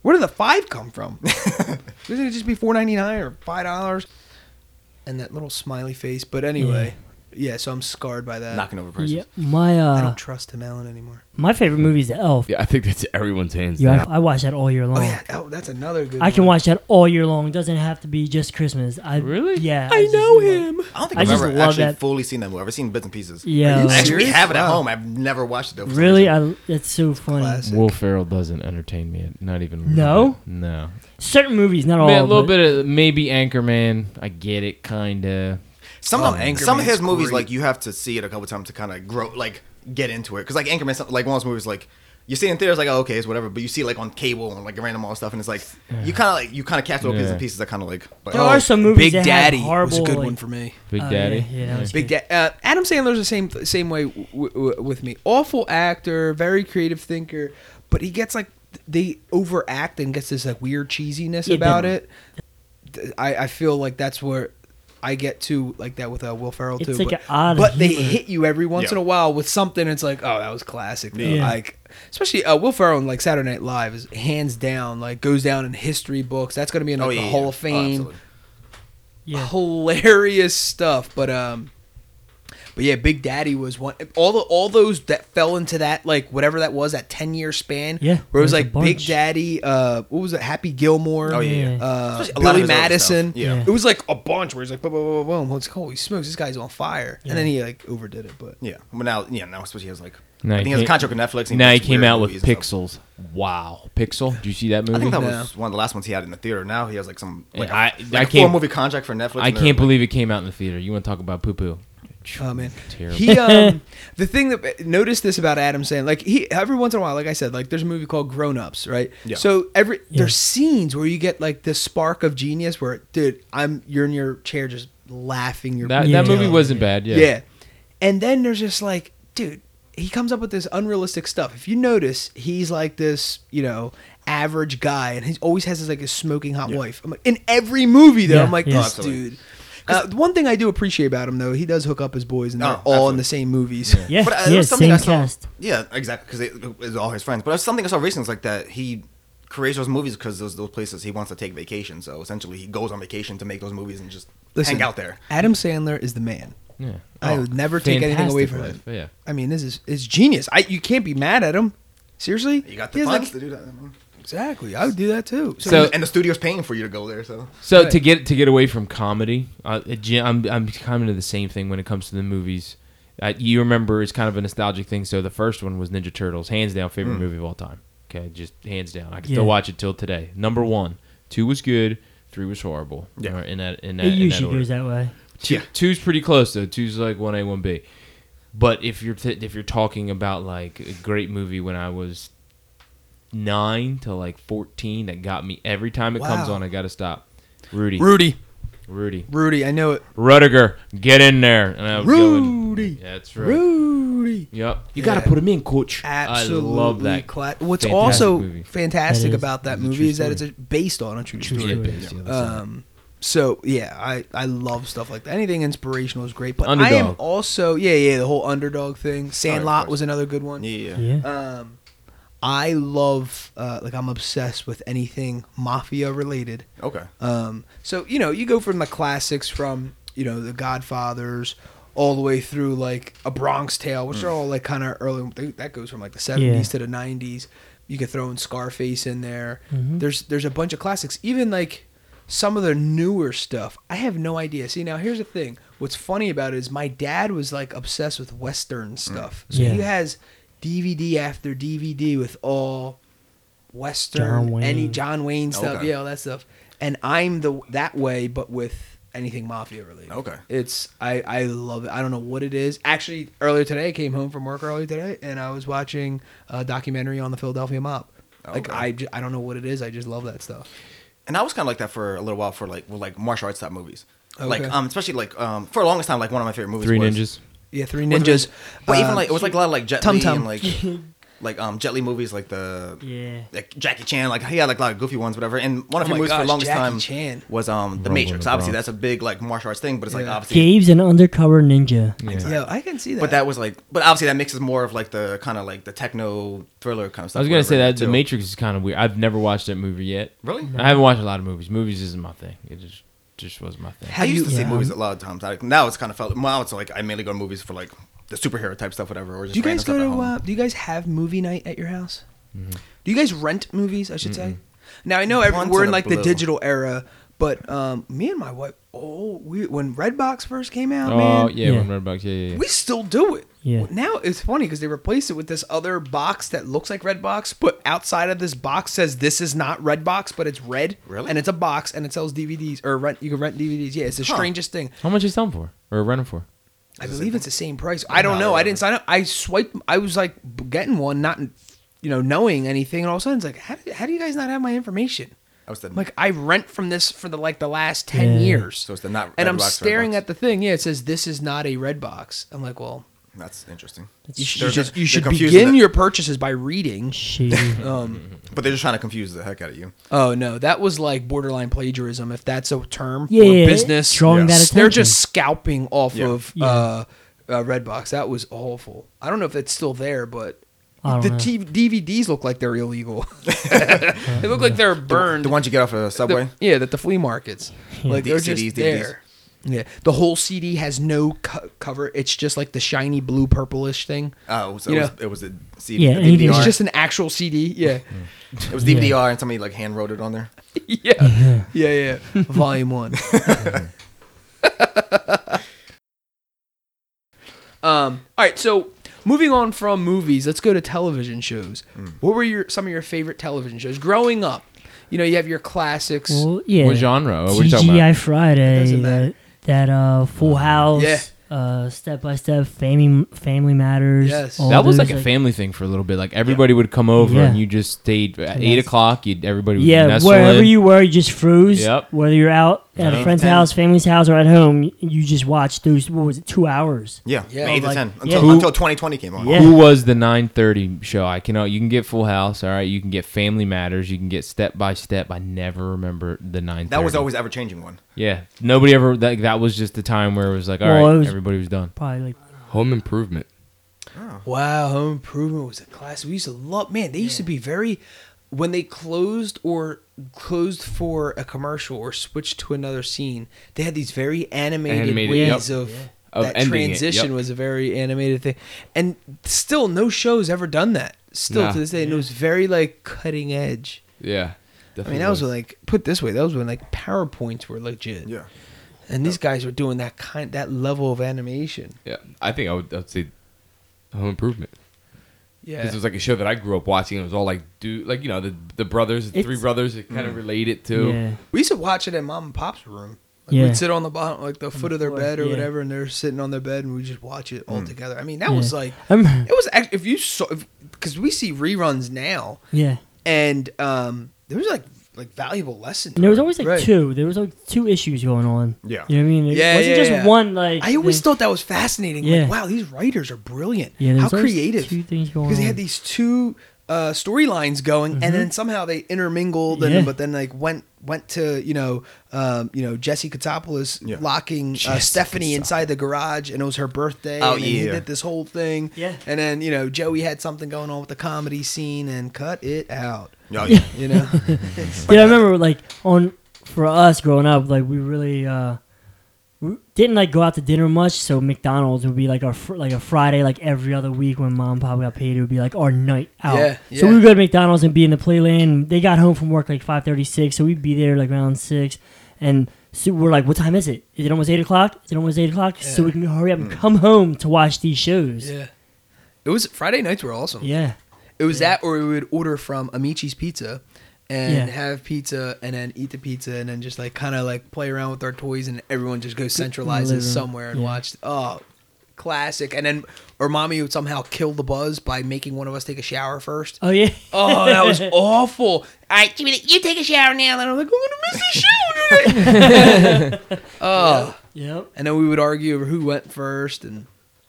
Where did the 5 come from? *laughs* Doesn't it just be 4.99 or $5? And that little smiley face, but anyway. Yeah, so I'm scarred by that. Knocking over prices. yeah, my I uh, don't trust Tim Allen anymore. my favorite movie is The Elf. Yeah, I think that's everyone's hands Yeah, down. I, I watch that all year long. Oh yeah, oh, that's another good I can one. watch that all year long. Doesn't have to be just Christmas. I Really? Yeah, I just know love- him. I don't think I I've just ever love actually that- fully seen that movie. I've seen bits and pieces. Yeah, Are you like- Actually, we serious? have it at Wow. home. I've never watched it though. for some really, reason. I it's so funny. Classic. Will Ferrell doesn't entertain me. Not even. a little No? bit. No. Certain movies, not all. Man, a little but- bit of maybe Anchorman. I get it, kinda. Some Oh, of them, some of Anchorman's his movies, great. like you have to see it a couple times to kind of grow, like get into it. Because like Anchorman, some- like one of those movies, like you see it in theaters, like oh, okay, it's whatever. But you see like on cable and like random all stuff, and it's like you kind of like you kind of catch little pieces Yeah. and pieces that kind of like. But, There are some movies Big that have Daddy was a good like- one for me. Big Oh, Daddy. yeah, yeah, that was Big Daddy. Uh, Adam Sandler's the same same way w- w- with me. Awful actor, very creative thinker, but he gets like they overact and gets this like weird cheesiness Yeah, about it. I, I feel like that's where I get to like that with uh, Will Ferrell It's too. like but, an odd but they humor. hit you every once Yeah. in a while with something. It's like oh that was classic. though. Yeah. Like especially uh, Will Ferrell in like Saturday Night Live is hands down like goes down in history books. That's gonna be in like oh the yeah, yeah. Hall of Oh, Fame absolutely. Yeah. hilarious stuff. But um, But yeah, Big Daddy was one. All the all those that fell into that like whatever that was that ten year span. Yeah, where it was like Big. Daddy. Uh, what was it? Happy Gilmore. Oh, yeah, yeah. Uh, Especially a lot of Billy Madison. Yeah. Yeah. It was like a bunch where he's like boom, boom, boom, boom. Let's holy smokes, this guy's on fire. And then he like overdid it, but Yeah, but now, yeah, now especially he has like, Now I he think he has a contract with Netflix. and Now he came out with movies and stuff. Pixels. Wow, Pixel. Did you see that movie? I think that No. was one of the last ones he had in the theater. Now he has like some like I- a, I like a can't- four movie contract for Netflix. I can't like- believe it came out in the theater. You want to talk about poo poo? Oh man, Terrible. he um *laughs* the thing that notice this about Adam saying like he every once in a while like I said like there's a movie called Grown Ups right Yeah. so every Yeah. there's scenes where you get like this spark of genius where dude I'm you're in your chair just laughing your That that movie wasn't bad. Yeah. yeah. and then there's just like dude he comes up with this unrealistic stuff if you notice he's like this you know average guy and he always has this like a smoking hot wife I'm like in every movie though Yeah, I'm like this Absolutely. dude. Uh, one thing I do appreciate about him though, he does hook up his boys, and they're Oh, all in absolutely. the same movies. Yeah, But, uh, yeah, was something same I saw- cast. Yeah, exactly. Because it was all his friends. But it was something I saw recently was like that he creates those movies because those those places he wants to take vacation. So essentially, he goes on vacation to make those movies and just Listen, hang out there. Adam Sandler is the man. Yeah. I would never take anything away from Fantastic him. Yeah. I mean, this is it's genius. I you can't be mad at him. Seriously, You got He the has, funds like- to do that. I mean. exactly. I would do that too. So, So- and the studio's paying for you to go there. So So Right. to get to get away from comedy, uh, it I'm I'm kind of the same thing when it comes to the movies. Uh, you remember it's kind of a nostalgic thing. So the first one was Ninja Turtles, hands down favorite movie of all time. Okay, just hands down. I can Yeah. still watch it till today. Number one, two was good, three was horrible. Yeah. In that in that, It in that usually order. goes that way. Two, Yeah. Two's pretty close though. Two's like one A, one B. But if you're t- if you're talking about like a great movie when I was nine to like fourteen, that got me every time it comes on. I got to stop. Rudy, Rudy, Rudy, Rudy, I know it. Rudiger, get in there. And I was going, Rudy, yeah, that's right. Rudy. Yep, you Yeah. got to put him in, coach. Absolutely, I love that. cla- What's Fantastic also movie. fantastic That is. about that movie is that it's a, based on a true, True story. story. yeah. Um, so yeah, I I love stuff like that. Anything inspirational is great. But I am also yeah yeah the whole underdog thing. Sandlot course. was another good one. yeah, Yeah. Um, I love uh, like I'm obsessed with anything mafia related. okay. Um, so you know you go from the classics from you know the Godfathers all the way through like a Bronx Tale, which are all like kind of early. That goes from like the 70s Yeah. to the 90s. You could throw in Scarface in there. Mhm. There's there's a bunch of classics. Even like some of the newer stuff. I have no idea. See now here's the thing. What's funny about it is my dad was like obsessed with Western stuff. So Yeah. he has DVD after DVD with all Western, John Wayne. any John Wayne stuff, Okay. yeah, all that stuff. And I'm the that way, but with anything mafia related. Okay. it's I I love it. I don't know what it is. Actually, earlier today, I came home from work early today, and I was watching a documentary on the Philadelphia mob. Like I, I don't know what it is. I just love that stuff. And I was kind of like that for a little while for like with like martial arts type movies. Like Okay. um, especially like um, for the longest time, like one of my favorite movies. Three was, ninjas. Yeah, Three was- Ninjas. But even Um, like it was like a lot of like Jet Tum Li Tum. and like *laughs* like um Jet Li movies, like the Yeah. like Jackie Chan. Like he had like a lot of goofy ones, whatever. And one of Oh his my movies for the gosh, longest Jackie time Chan. was um The Rumble in Matrix. the Obviously, Bronx. that's a big like martial arts thing, but it's like Yeah. obviously. Gabe's an undercover ninja. Yeah. yeah, I can see that. But that was like, but obviously that mixes more of like the kind of like the techno thriller kind of stuff. I was gonna say whatever, that the too. Matrix is kind of weird. I've never watched that movie yet. Really? I haven't watched a lot of movies. Movies isn't my thing. It just just wasn't my thing. I used you- to see movies a lot of times. Like, now it's kind of felt. Now it's like I mainly go to movies for like the superhero type stuff, whatever. Or just do you guys go to? Uh, do you guys have movie night at your house? Mm-hmm. Do you guys rent movies? I should say. Now I know every, we're in in a like the digital era, but um, me and my wife, oh, we when Redbox first came out, Oh man, yeah, Yeah. when Redbox. Yeah, yeah, yeah. we still do it. Yeah. Now it's funny because they replaced it with this other box that looks like Redbox, but outside of this box says this is not Redbox, but it's red. Really? And it's a box and it sells DVDs or rent. You can rent DVDs. Yeah, it's the Huh. strangest thing. How much is it selling for or renting for? I believe it's the same price. I don't know. I didn't sign up. I swiped. I was like getting one, not you know knowing anything, and all of a sudden it's like, how, do- how do you guys not have my information? I was the like I rent from this for the like the last ten Yeah. years. So it's the not and I'm Redbox, staring Redbox. at the thing. Yeah, it says this is not a red box. I'm like, well, That's interesting. you should, They're- you should, you should begin the- your purchases by reading. Shady. *laughs* Um, *laughs* But they're just trying to confuse the heck out of you. oh no, that was like borderline plagiarism, if that's a term Yeah, for yeah, business. drawing that They're just scalping off Yeah. of Yeah. uh, uh, Redbox. That was awful. I don't know if it's still there, but I don't the know. TV DVDs look like they're illegal. *laughs* *laughs* they look like they're burned. The ones you get off a The- subway. yeah, that the flea markets. Like they're just CDs, DVDs. there. Yeah, the whole CD has no co- cover. It's just like the shiny blue purplish thing. Oh, it was, You it, was, know. it was a CD. Yeah, a and he did- DVR. It's just an actual CD. Yeah, it was DVR, and somebody like hand wrote it on there. *laughs* yeah, yeah, yeah. Volume one. um. All right. So moving on from movies, let's go to television shows. What were your some of your favorite television shows growing up? You know, you have your classics. Well, yeah. What genre? What are you talking TGI about? Friday. That, that uh, Full House. Yeah. Uh, step by step, family Family Matters. Yes. that was like a family thing for a little bit. Like everybody would come over Yeah. and you just stayed at eight o'clock. You'd everybody would Yeah, wherever in. you were, you just froze. Yep. Whether you're out at Yeah. a friend's Ten. house, family's house, or at home, you just watched those. What was it? Two hours. Yeah, Yeah. eight to Like- ten yeah. until Who- until 2020 came on. Yeah. Who was the nine thirty show? I cannot. You can get Full House. All right. You can get Family Matters. You can get Step by Step. I never remember the nine. That was always ever changing one. Yeah. Nobody ever. That that was just the time where it was like, all right, Well, it was- everybody was done. Probably like Home Improvement. Oh. Wow, Home Improvement was a class. We used to love. Man, they used to be very. When they closed or closed for a commercial or switched to another scene, they had these very animated, Animated, ways yep. of. Of that ending it, transition yep. was a very animated thing, and still no show's ever done that. Still Nah. to this day, and it was very like cutting edge. Yeah. I mean, that was like put this way, that was when like PowerPoints were legit. Yeah. and these guys were doing that kind, that level of animation. Yeah. I think I would, I would say Home Improvement. Yeah, Because it was like a show that I grew up watching. It was all like, do like you know the the brothers, the three It's- brothers. It kind of related to. yeah. We used to watch it in mom and pop's room. Like Yeah. We'd sit on the bottom, like the foot of their floor, bed or yeah. whatever, and they're sitting on their bed, and we just watch it all together. I mean, that Yeah. was like, I remember- it was act- if you saw, because we see reruns now, yeah. and um, there was like like valuable lesson. And there was always like Right. two. There was like two issues going on. Yeah. You know what I mean? It Yeah, wasn't yeah, just yeah. one like. I always thing. thought that was fascinating. Yeah. Like, wow, these writers are brilliant. Yeah, How there's always creative. Two things going Because on. they had these two uh, storylines going, and then somehow they intermingled, and Mm-hmm. Yeah. but then like went went to you know um, you know Jesse Katsopolis Yeah. locking uh, Jesse Stephanie inside the garage, and it was her birthday. Oh, and then he yeah. did this whole thing. Yeah. and then you know Joey had something going on with the comedy scene, and cut it out. Oh, yeah. *laughs* You know, *laughs* Yeah, I remember like on for us growing up, like we really uh we didn't like go out to dinner much. So McDonald's would be like our fr- like a Friday, like every other week when mom and pop got paid, it would be like our night out. Yeah, yeah. So we would go to McDonald's and be in the playland. They got home from work like five thirty six, so we'd be there like around six, and so we're like, "What time is it? Is it almost eight o'clock? Is it almost eight o'clock?" So we can hurry up and come home to watch these shows. yeah. It was Friday nights were awesome. Yeah. It was that, or we would order from Amici's Pizza and Yeah. have pizza, and then eat the pizza, and then just like kind of like play around with our toys, and everyone just goes centralizes living somewhere and Yeah. watch. Oh, classic! And then, or mommy would somehow kill the buzz by making one of us take a shower first. Oh yeah. Oh, that was *laughs* awful! All right, Jimmy, you take a shower now, and I'm like, I'm gonna miss the shower. today." *laughs* oh, Yep. and then we would argue over who went first, and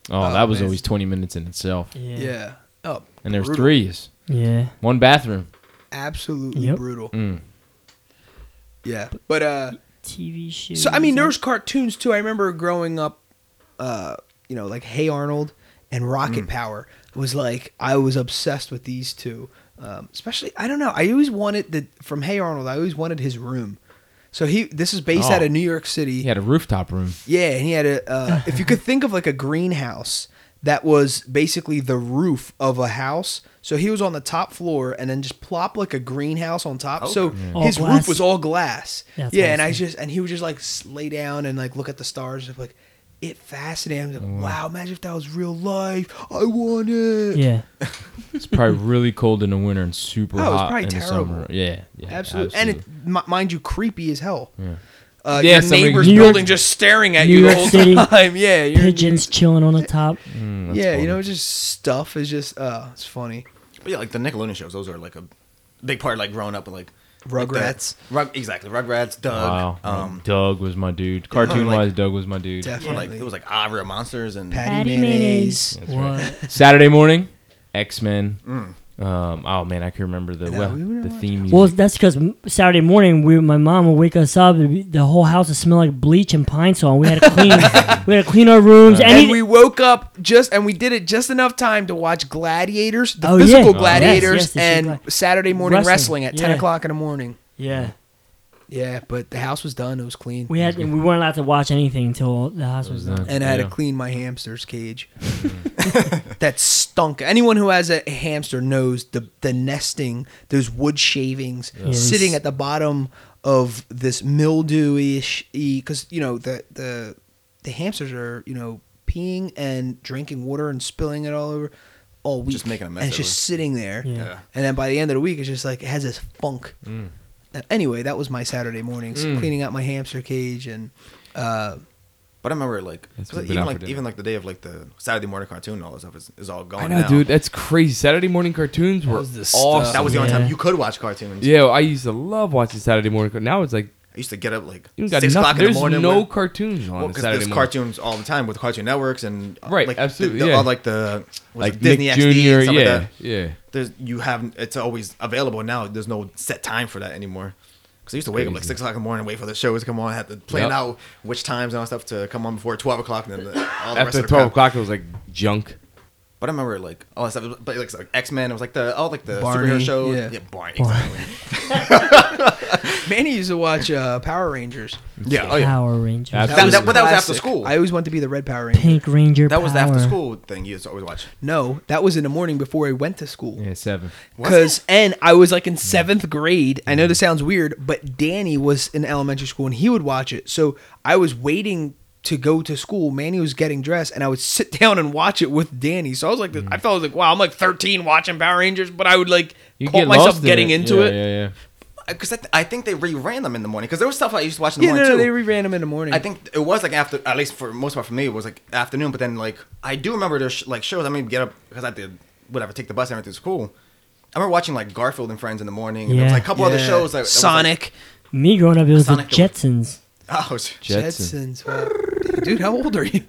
Oh, Oh, that was man. always twenty minutes in itself. Yeah. yeah, oh, And there's brutal. threes, Yeah. one bathroom. absolutely Yep. brutal. Mm. Yeah, but uh. TV shows. So I mean, like- there's cartoons too. I remember growing up, uh, you know, like Hey Arnold and Rocket Power was like I was obsessed with these two. Um, especially, I don't know. I always wanted the from Hey Arnold. I always wanted his room. So he this is based out Oh. of New York City. He had a rooftop room. Yeah, and he had a. Uh, if you could think of like a greenhouse that was basically the roof of a house. So he was on the top floor, and then just plop like a greenhouse on top. So All his glass. roof was all glass. That's yeah, and I just and he would just like lay down and like look at the stars. And like it fascinated me. Like, mm. wow, imagine if that was real life. I want it. Yeah. *laughs* It's probably really cold in the winter and super Oh, it was hot probably in the terrible. summer. Yeah, yeah, absolutely. And it, m- mind you, creepy as hell. Yeah. Uh, Yeah, your neighbor's New York- building just staring at New you the whole City, *laughs* time. Yeah, you're- Pigeons chilling on the *laughs* top. Mm, Yeah, funny. you know, just stuff is just uh, it's funny. But yeah, like the Nickelodeon shows, those are like a big part. of, Like growing up, with, like like the- Rugrats. Rug, exactly. Rugrats, Doug. Wow. Um, Doug was my dude. Cartoon wise, Doug was my dude. Definitely. like it was like Ah, Real Monsters and Patti, Patti mayonnaise. mayonnaise. What? Saturday morning, X Men. Um, oh man, I can remember the well, we the theme music. Well, that's because Saturday morning, we my mom would wake us up. The whole house would smell like bleach and pine sol. We had to clean. *laughs* we had to clean our rooms. And Any- we woke up just, and we did it just enough time to watch Gladiators, the Oh, physical yeah. Gladiators, Yes, yes, and Gla- Saturday morning wrestling, Wrestling, at ten yeah. o'clock in the morning. yeah. Yeah, but the house was done. It was clean. We had we weren't allowed to watch anything until the house was done. and I had Yeah. to clean my hamster's cage. *laughs* that stunk. Anyone who has a hamster knows the the nesting, those wood shavings Yeah, sitting at the bottom of this mildewish because you know the the the hamsters are you know peeing and drinking water and spilling it all over all week, Just making a mess and it's of just sitting there. Yeah. Yeah. And then by the end of the week, it's just like it has this funk. Mm. Anyway, that was my Saturday mornings, Mm. cleaning out my hamster cage and. Uh, But I remember like That's 'cause what's been even like even like the day of like the Saturday morning cartoon and all that stuff is, is all gone I know, now. dude. That's crazy. Saturday morning cartoons were was awesome. stuff. That was the only Yeah. time you could watch cartoons. Yeah, I used to love watching Saturday morning. car- Now it's like I used to get up like you got six nothing. o'clock in There's the morning. no when- cartoons on well, a Saturday there's morning. cartoons all the time with Cartoon Networks and uh, Right, like, absolutely, the, the, yeah. all, like the like it, Disney Nick XD Jr. and stuff Yeah, like that. yeah. There's you have it's always available now. There's no set time for that anymore. Because I used to wake up like six o'clock in the morning, wait for the shows to come on. I had to plan Yep. out which times and all stuff to come on before twelve o'clock, and then the, all the rest After of the twelve crap. o'clock, it was like junk. But I remember like all that stuff, but like, like X Men. It was like the all like the Barney, superhero shows. yeah. Yeah, Barney. Barney. Exactly. *laughs* *laughs* *laughs* Manny used to watch uh, Power Rangers. yeah. Oh yeah. Power Rangers. Absolutely. That, that, but that was after classic. school. I always wanted to be the Red Power Ranger. Pink Ranger. that was the after Power. school thing you used to always watch. No, that was in the morning before I went to school. Yeah, seven. Because and I was like in seventh grade. I know this sounds weird, but Danny was in elementary school and he would watch it. So I was waiting to go to school. Manny was getting dressed, and I would sit *laughs* down and watch it with Danny. So I was like, I felt like, wow, I'm like 13 watching Power Rangers, but I would like You caught get myself lost in getting it. into yeah, it. Yeah, yeah. Because I, th- I think they reran them in the morning. Because there was stuff I used to watch in the Yeah, no, morning no, too. they reran them in the morning. I think it was like after, at least for most part for me, it was like afternoon. But then like I do remember there's sh- like shows. I mean, get up because I did whatever, take the bus and everything to school. I remember watching like Garfield and Friends in the morning. And there was Yeah. like a couple other shows like that was, Sonic, Me growing up, it was Sonic the the- Jetsons. *laughs* Oh, sh- Jetson. Jetsons. Wow. Dude, how old are you?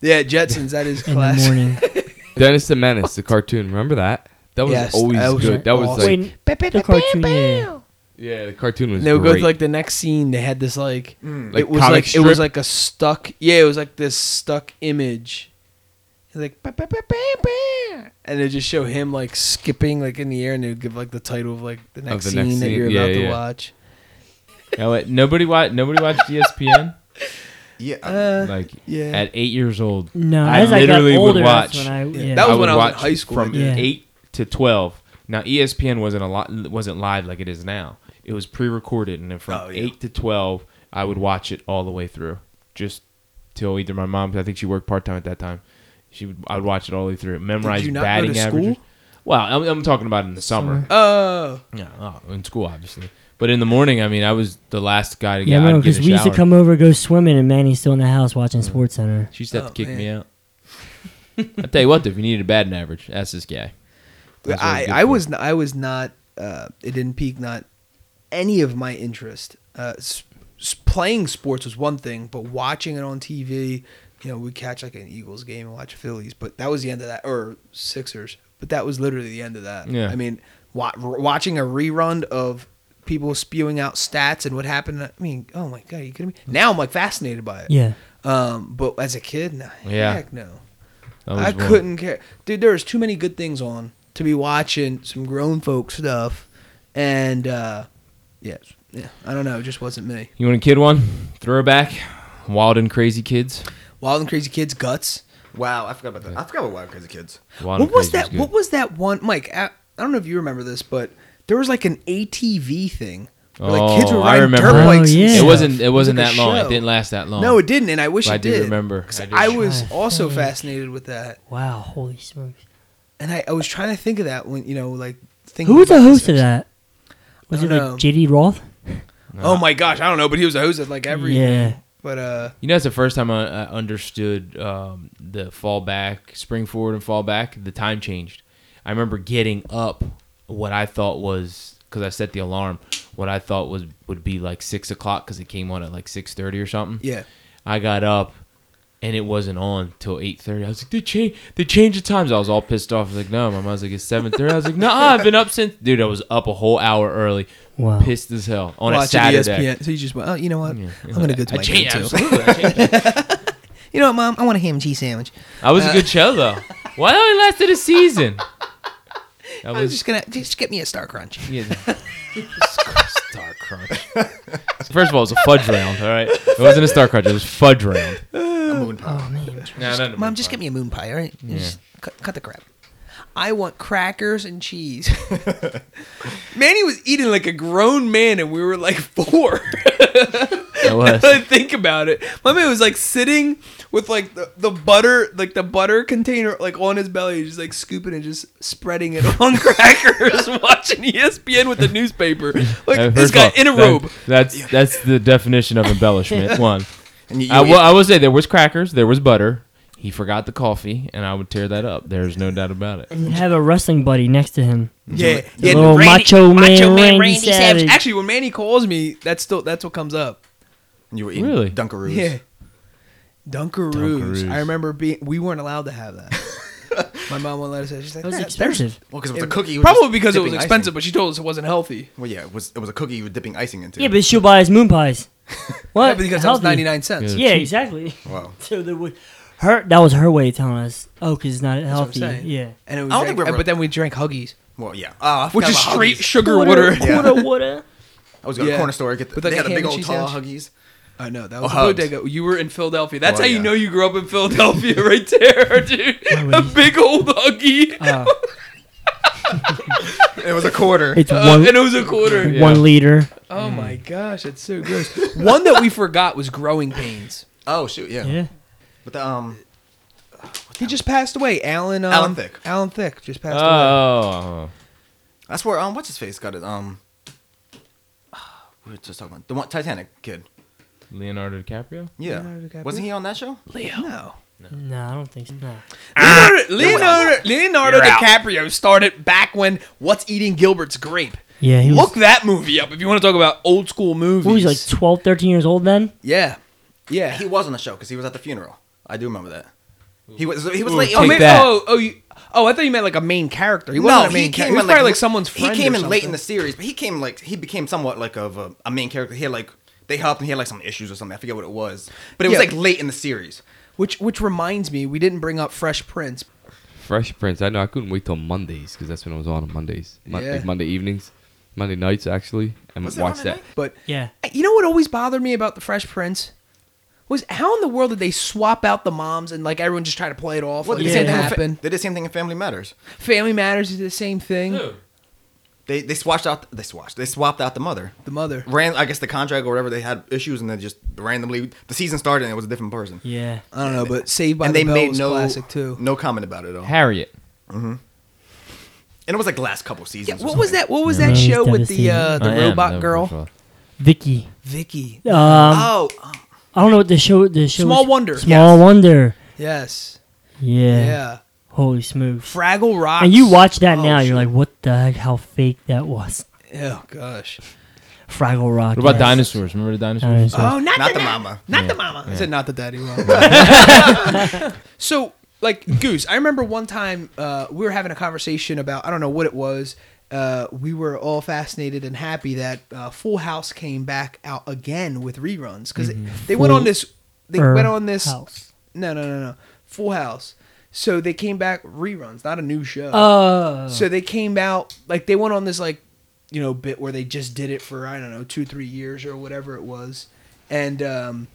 Yeah, Jetsons. That is in the classic. morning. *laughs* Dennis the Menace, the cartoon. Remember that? That was Yes, always that was good. That was awesome. like Wait, the cartoon. Yeah. Yeah, the cartoon was. And they would go great. to like the next scene. They had this like, Like it was comic like it was like a stuck. Yeah, it was like this stuck image. Like "Ba, ba, ba, ba, ba," and they just show him like skipping like in the air, and they would give like the title of like the next the scene next that scene, you're yeah, about to yeah. watch. Now, wait, nobody watched. Nobody watched ESPN. yeah. Uh, like yeah. at eight years old. No, I as I got literally would older, that's watch- when I yeah. That was would when I was in high school, From Yeah. eight to twelve. Now ESPN wasn't a lot. Wasn't live like it is now. It was pre-recorded, and then from Oh, yeah. eight to twelve, I would watch it all the way through, just till either my mom. I think she worked part time at that time. She would. I would watch it all the way through. Memorize you not go batting to averages. school? Well, I'm, I'm talking about in the summer. Oh, Yeah, oh, in school obviously. But in the morning, I mean, I was the last guy to get. Yeah, no, because we used to come over, go swimming, and Manny's still in the house watching Sports Center. She used to have Oh, to kick me out. *laughs* I tell you what, though, if you needed a batting average, ask this guy. That's I I for. was n- I was not. Uh, it didn't peak not any of my interest. Uh, s- s- playing sports was one thing, but watching it on TV, you know, we catch like an Eagles game and watch Phillies, but that was the end of that, or Sixers. But that was literally the end of that. Yeah. I mean, wa- watching a rerun of people spewing out stats and what happened. I mean, oh my god, you kidding me? Now I'm like fascinated by it. Yeah. Um, but as a kid, nah, Yeah. heck no. I one. couldn't care, dude. There's too many good things on to be watching some grown folk stuff, and uh, yeah, yeah. I don't know. It just wasn't me. You want a kid one? Throwback. Wild and Crazy Kids. Wild and Crazy Kids, Guts. wow, I forgot about that. I forgot about Wild and Crazy Kids. Wild what and was Crazy that? good. What was that one, Mike? I, I don't know if you remember this, but there was like an ATV thing. Where, like kids were Oh, I riding remember. dirt Oh, bikes. and yeah. It wasn't. It wasn't like that a long. It didn't last that long. No, it didn't, and I wish But I it do did. remember. 'Cause I do. I was Trying also think. fascinated with that, Wow, holy smokes. and I, I was trying to think of that when you know, like thinking Who was the host of that? Was it don't like. JD Roth? Oh my gosh, I don't know, but he was a host of like every. Yeah. But uh, You know, it's the first time I, I understood um, the fall back, spring forward, and fall back. The time changed. I remember getting up what I thought was because I set the alarm. What I thought was would be like six o'clock because it came on at like six thirty or something. yeah. I got up and it wasn't on till eight thirty. I was like, they change they changed the times. I was all pissed off. I was like, no, my mom was like, it's seven thirty. I was like, no, I've been up since dude, I was up a whole hour early. Wow. Pissed as hell on a Saturday. ESPN. So you just went, oh, you know what? Yeah. I'm gonna go to I my changed, too. absolutely, I changed. *laughs* You know what, mom? I want a ham and cheese sandwich. That was a good show though. Why only lasted a season? *laughs* That I was was just gonna just get me a Star Crunch. *laughs* yeah. Star Crunch. *laughs* First of all, it was a fudge round. All right, it wasn't a star Crunch. It was fudge round. A moon pie. Oh man. No, no, no, Mom, just get me a moon pie, all right? Yeah. Just cut, cut the crap. I want crackers and cheese. *laughs* Manny was eating like a grown man, and we were like four. It *laughs* was. I think about it. My man was like sitting with like the, the butter, like the butter container, like on his belly, just like scooping and just spreading it on *laughs* crackers, watching ESPN with the newspaper. Like Uh, this first guy all, in a that- robe. that's that's the definition of embellishment. One. And you, you I will, I will say there was crackers, there was butter. He forgot the coffee, and I would tear that up. There's no doubt about it. And have a wrestling buddy next to him. Yeah, The yeah. little macho man, Randy Randy Savage. Actually, when Manny calls me, that's still that's what comes up. you were eating Really? Dunkaroos. Yeah. Dunkaroos. Dunkaroos. I remember being. We weren't allowed to have that. *laughs* My mom wouldn't let us have. She's like, That was "Nah, expensive. Well, because it was a cookie. you Probably because it was expensive, icing. but she told us it wasn't healthy. Well, yeah, it was it was a cookie you were dipping icing into. Yeah, but she'll buy us moon pies. *laughs* What? Yeah, because that was ninety nine cents. Yeah. Yeah, exactly. wow. *laughs* So there was her. That was her way of telling us. Oh, because it's not what I'm healthy. Yeah. And it was, I don't think we ever- but then we drank Huggies, Well, yeah. I which forgot is about straight Huggies. sugar water. Yeah. Water, water. I was going to Yeah. the corner store get the. With, like, they a had a ham big and old cheese tall sandwich. Huggies. I know that Oh, was a Hugs. bodega. You were in Philadelphia. That's Oh, how you yeah. know you grew up in Philadelphia, *laughs* right there, *laughs* dude. a big old Huggy, Uh, *laughs* It was a quarter. it's Uh, one and it was a quarter. Yeah. one liter. Oh my gosh, that's so gross. One that we forgot was growing pains. oh shoot, yeah. Yeah. But the, um, He just passed away. Alan. Um, Alan Thicke. Alan Thicke just passed away. Oh, that's where um, what's his face got it. Um, *sighs* we were just talking about the one Titanic kid. Leonardo DiCaprio. Yeah, Leonardo DiCaprio? wasn't he on that show? Leo. No. No, I don't think so. No. Leonardo, Leonardo, Leonardo DiCaprio started back when What's Eating Gilbert's Grape. Yeah, he was. Look that movie up if you want to talk about old school movies. What was he, like 12, 13 years old then? yeah, yeah. He was on the show because he was at the funeral. I do remember that. He was. He was Ooh, late. oh, Oh, maybe, that. oh, oh, you, oh, I thought you meant like a main character. He no, wasn't a main he character. came He was in probably like like someone's friend. He came or in late in the series, but he came like he became somewhat like of a, a main character. He had like they helped him. He had like some issues or something. I forget what it was, but it was Yeah. like late in the series. Which which reminds me, we didn't bring up Fresh Prince. Fresh Prince. I know I couldn't wait till Mondays because that's when it was on on Mondays, Mon- Yeah. like Monday evenings, Monday nights actually, and Was it watch Monday that. night? But Yeah. you know what always bothered me about the Fresh Prince was how in the world did they swap out the moms and like everyone just try to play it off Well, like they did the same thing with happen? Fa- they did the same thing in Family Matters. Family Matters is the same thing. They they swatched out. They swatched. They swapped out the mother. The mother. Ran. I guess the contract or whatever they had issues, and then just randomly the season started and it was a different person. Yeah. I don't know, but Saved by and the they Bell made was no classic too. no comment about it at all. Harriette. Mm-hmm. And it was like the last couple Yeah, seasons. or what was that? What was Yeah, that that show with the uh, the I robot was girl? first. Vicky. Vicky. Um, Oh, um, I don't know what the show. The show. Small was- Wonder. Small Yes. Wonder. Yes. Yeah. Yeah. Holy smokes. Fraggle Rock. And you watch that Oh, now, shit. you're like, what the heck? How fake that was. Oh gosh. Fraggle Rock. What about yes. dinosaurs? Remember the dinosaurs? Dinosaurs. Oh, not, not the, the ma- mama. Not Yeah. the mama. I Yeah. said not the daddy. Well. *laughs* *laughs* so, like Goose, I remember one time uh, we were having a conversation about I don't know what it was. Uh, we were all fascinated and happy that uh, Full House came back out again with reruns because they went on this. They went on this. House. No, no, no, no. Full House. So they came back reruns, not a new show. Uh, So they came out like they went on this like you know bit where they just did it for I don't know two three years or whatever it was, and um,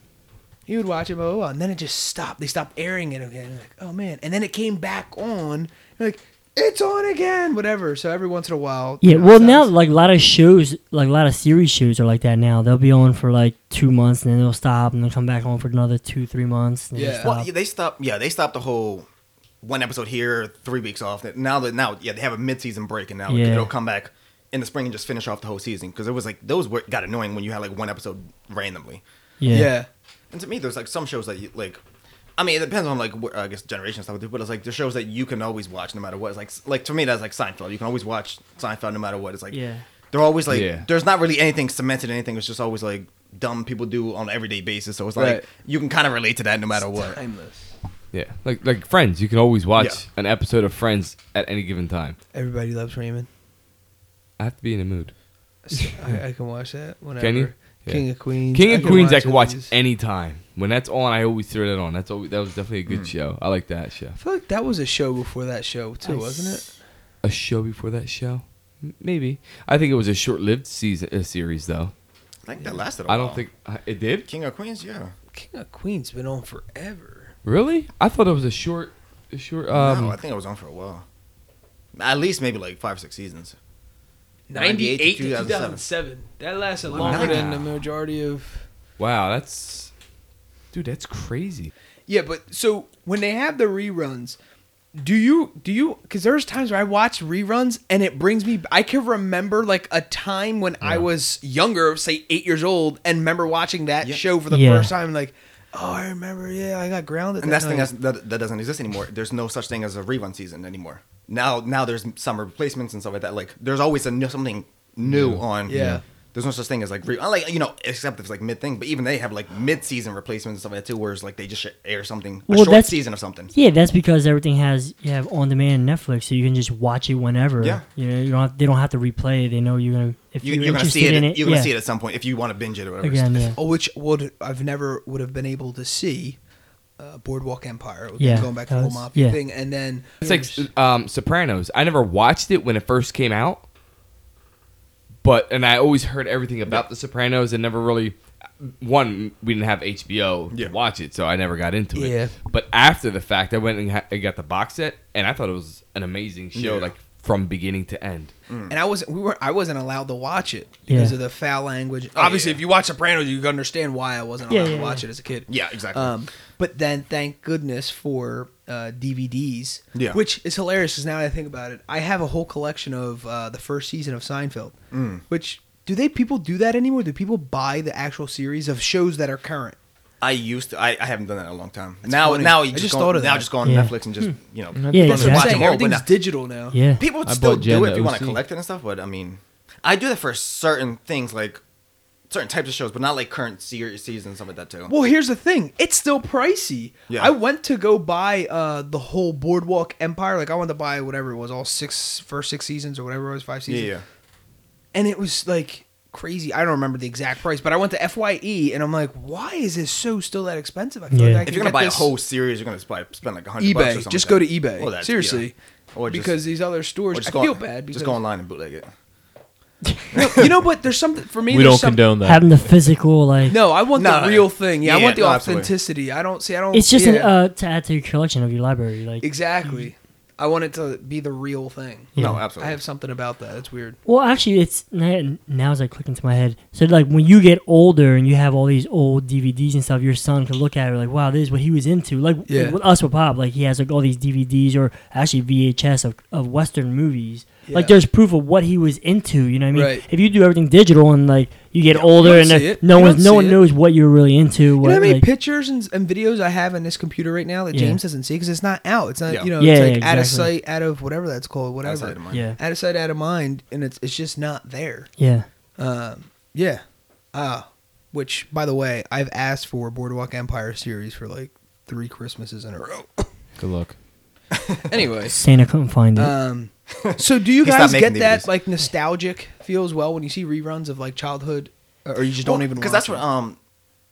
you would watch it, blah, blah, blah, and then it just stopped. They stopped airing it again. Like oh man, and then it came back on. Like it's on again, whatever. So every once in a while, yeah, you know, well, it now, like, a lot of shows, like, a lot of series shows are like that now. They'll be on for, like, two months, and then they'll stop, and then come back on for another two, three months. And Yeah. stop. Well, yeah, they stop. Yeah, they stop the whole one episode here, three weeks off. Now that now, yeah, they have a mid-season break, and now Yeah. it'll come back in the spring and just finish off the whole season. Because it was like those were, got annoying when you had like one episode randomly. yeah. yeah. And to me, there's like some shows that you like. I mean, it depends on like wh- I guess generation stuff, but it's like the shows that you can always watch no matter what. It's like like to me, that's like Seinfeld. You can always watch Seinfeld no matter what. It's like Yeah. they're always like Yeah. there's not really anything cemented. in Anything. It's just always like dumb people do on an everyday basis. So it's like Right. you can kind of relate to that no matter what. Timeless. Yeah, like like Friends. You can always watch Yeah. an episode of Friends at any given time. Everybody loves Raymond. I have to be in a mood. So I, I can watch that whenever. Can you? Yeah. King of Queens. King of Queens, I can watch these. anytime. When that's on, I always throw that on. That's always that was definitely a good Hmm. show. I like that show. I feel like that was a show before that show too, I wasn't it? A show before that show, maybe. I think it was a short-lived season uh, series though. I think that lasted. I don't think uh, it did. King of Queens. Yeah. King of Queens been on forever. Really? I thought it was a short, a short. Um, no, I think it was on for a while. At least maybe like five, or six seasons. 98 to 2007. 2007. That lasted Wow. longer than the majority of. wow, that's, dude, that's crazy. Yeah, but so when they have the reruns, do you do you? Because there's times where I watch reruns and it brings me. I can remember like a time when I was younger, say eight years old, and remember watching that Yeah. show for the Yeah. first time. Like, oh, I remember. Yeah, I got grounded. And that that's the thing night. that's, that that doesn't exist anymore. There's no such thing as a rerun season anymore. Now now there's summer replacements and stuff like that. Like there's always a new, something new on. Yeah. There's no such thing as like re- like you know except if it's like mid thing. But even they have like mid season replacements and stuff like that too, where it's like they just air something a Well, short that's- season of something. Yeah, that's because everything has you have on demand Netflix, so you can just watch it whenever. Yeah. you know, you don't have, they don't have to replay. They know you're gonna if You, you're, you're gonna interested see it. in it. You're gonna see it at some point if you want to binge it or whatever. again. Yeah, Oh, which would I've never would have been able to see. Uh, Boardwalk Empire. Yeah, going back to that the was- mafia yeah. thing, and then It's like um, Sopranos. I never watched it when it first came out, but and I always heard everything about the Sopranos and never really. One, we didn't have HBO Yeah. to watch it, so I never got into it. Yeah. But after the fact, I went and ha- I got the box set, and I thought it was an amazing show, Yeah. like from beginning to end. and I wasn't we were I wasn't allowed to watch it because Yeah. of the foul language. Oh, Obviously, yeah. if you watch Sopranos, you can understand why I wasn't Yeah, allowed yeah, to watch yeah. it as a kid. Yeah, exactly. Um, but then, thank goodness for uh, DVDs, Yeah. which is hilarious because now that I think about it, I have a whole collection of uh, the first season of Seinfeld. Mm. Which do they people do that anymore? Do people buy the actual series of shows that are current? I used to. I, I haven't done that in a long time. now funny. now I you just, just go, thought of now that. just go on Yeah. Netflix and just *laughs* you know Yeah, That's what exactly. Watch saying. them all, Everything's now- digital now. yeah. People I still do it if you want to collect it and stuff, but I mean, I do that for certain things like certain types of shows, but not like current series seasons and stuff like that too. Well, here's the thing. It's still pricey. Yeah. I went to go buy uh, the whole Boardwalk Empire. Like I wanted to buy whatever it was, all six first six seasons or whatever it was, five seasons. yeah. and it was like crazy. I don't remember the exact price, but I went to Fye, and I'm like, why is this so still that expensive? I feel Yeah. like I If you're gonna get buy a whole series, you're gonna spend, spend like a hundred bucks or eBay, something. just like go to eBay. Well, Seriously, yeah. Or just, because these other or stores, just I go, feel bad because just go online and bootleg it. You know, but there's something for me. We don't some- condone that. Having the physical like No, I want No, the real thing. Yeah, I want the no, absolutely. authenticity. I don't see. I don't. it's just yeah, an, uh, to add to your collection of your library. Like exactly. I want it to be the real thing. Yeah. No, absolutely. I have something about that. It's weird. Well, actually, it's now now as I click into my head. So, like, when you get older and you have all these old DVDs and stuff, your son can look at it like, "Wow, this is what he was into." Like Yeah. with us with Pop, like he has like all these DVDs or actually VHS of, of Western movies. Like, there's proof of what he was into. You know what I mean? Right. If you do everything digital and like you get Yeah, you older and there- no You one no see one it. knows what you're really into. You What, know how many like, pictures and, and videos I have in this computer right now that Yeah. James doesn't see because it's not out. It's not, Yeah. you know, Yeah, it's like yeah, out of sight, out of whatever that's called, whatever. Outside of mine. yeah, Out of sight, out of mind, and it's it's just not there. yeah. Um, yeah. Uh, which, by the way, I've asked for Boardwalk Empire series for like three Christmases in a row. Good luck. *laughs* anyway, Santa couldn't find it. um, *laughs* so do you guys get that DVDs. like nostalgic feel as well when you see reruns of like childhood, or you just don't even? because watch that's what um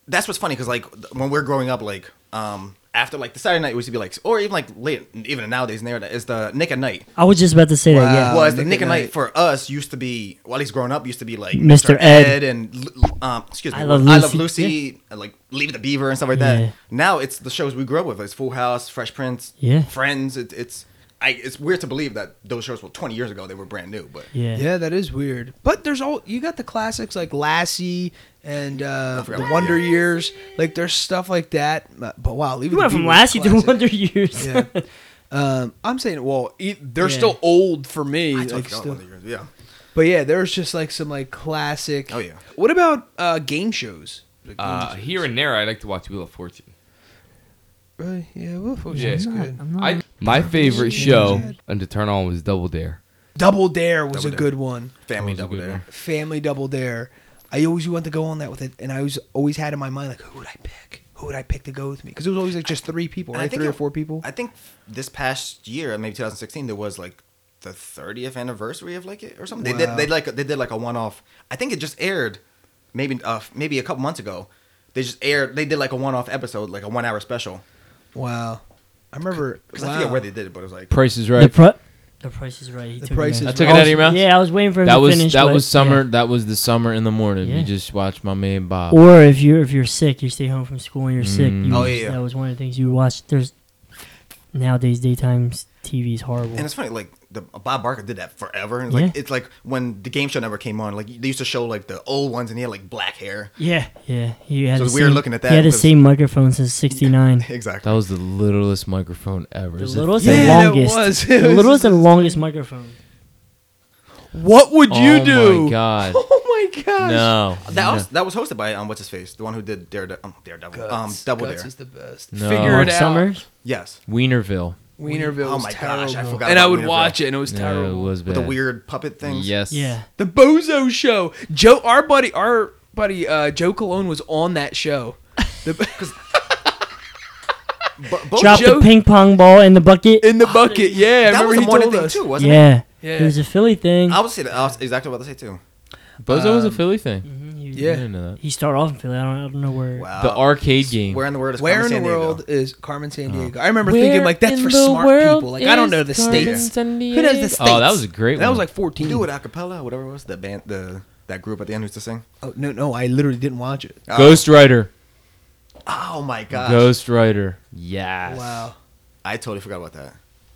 that's what's funny because like when we're growing up like um after like the Saturday night we used to be like or even like late even nowadays near that is the Nick at Night. I was just about to say that. Wow. Yeah. was the Nick Nick at at Night Night. for us used to be well at least growing up used to be like Mr. Ed. and um excuse me I Love I Love Lucy. Lucy and, like Leave the Beaver and stuff like Yeah. that. Now it's the shows we grew up with. It's Full House, Fresh Prince, Yeah. Friends. It, it's I it's weird to believe that those shows were 20 years ago they were brand new, but Yeah. Yeah, that is weird. But there's all you got the classics like Lassie and uh, the Wonder that. Years. Like there's stuff like that. But but wow, leave You It went from Beaver was Lassie to. Wonder Years. Yeah. *laughs* Um, I'm saying, well, e- they're Yeah. still old for me. I like totally still, Wonder Years, yeah. but yeah, there's just like some like classic. Oh, yeah. What about uh, game shows? Like, Uh, game shows. here and there, I like to watch Wheel of Fortune. Really? Yeah, Wolf of Yeah. Wall Street's I'm not- good. I'm not- I my favorite show and to turn on was Double Dare. Double Dare was Double a Dare. good one. Family That was a Double good Dare. one. Family Double Dare. I always wanted to go on that with it, and I was always had in my mind like, who would I pick? Who would I pick to go with me? Because it was always like just three people, And I right? think Three or four people. I think this past year, maybe 2016, there was like the 30th anniversary of like it or something. They Wow. did they like they did like a one off. I think it just aired maybe uh maybe a couple months ago. They just aired. They did like a one off episode, like a one hour special. Wow. I remember. Because I wow. forget where they did it, but it was like Price is The right. pro- The Price is Right. He The took Price it is out. I took Right. it out of your mouth. Yeah, I was waiting for him That to was finish. that but- was summer. yeah. That was the summer in the morning. Yeah. You just watch my man Bob. Or if you're if you're sick, you stay home from school and you're sick. Mm. You Oh, yeah, yeah. That was one of the things you watch. There's nowadays daytime TV is horrible. And it's funny, like the Bob Barker did that forever. And like Yeah. it's like when the game show never came on, like they used to show like the old ones, and he had like black hair. yeah, yeah. He had So the it's weird same, looking at that. He had the same microphone since '69. *laughs* Exactly. That was the littlest microphone ever. The littlest Yeah, and that longest. was. *laughs* The It was littlest and longest microphone. What would you oh do? Oh my god. *laughs* Oh my gosh. No. that was that was hosted by um what's his face, the one who did Daredevil, um, Daredevil, um Double Guts Dare. is the best. No. Figure Mark it out. Summers. Yes, Wienerville. Wienerville Oh was my gosh, I terrible. forgot and I would Wienerville. watch it, and it was No, terrible. it was bad. with the weird puppet things. Yes. Yeah. The Bozo Show. Joe, our buddy, our buddy, uh, Joe Cologne was on that show. *laughs* The, *laughs* But both Drop Joe- the ping pong ball in the bucket. in the bucket, yeah. I that remember was a he morning told thing us. too, wasn't it? yeah. Yeah. It was a Philly thing. I was say that. I was exactly what I was about to say too. Bozo was a Um, Philly thing. I Yeah. didn't know that. He started off in Philly. I don't, I don't know where. Wow. The arcade game. Where in the world is Where Carmen in the Sandiego? world is Carmen San uh-huh. Diego? I remember thinking like that's for smart people. Like I don't know the is states. San Who knows the Diego? states? Oh, that was a great one. That one. was like 14. Do it a cappella, whatever it was. The band, the that group at the end used to sing. Oh, no, no, I literally didn't watch it. Oh. Ghostwriter. Oh my gosh. Ghostwriter. Yes. Wow. I totally forgot about that.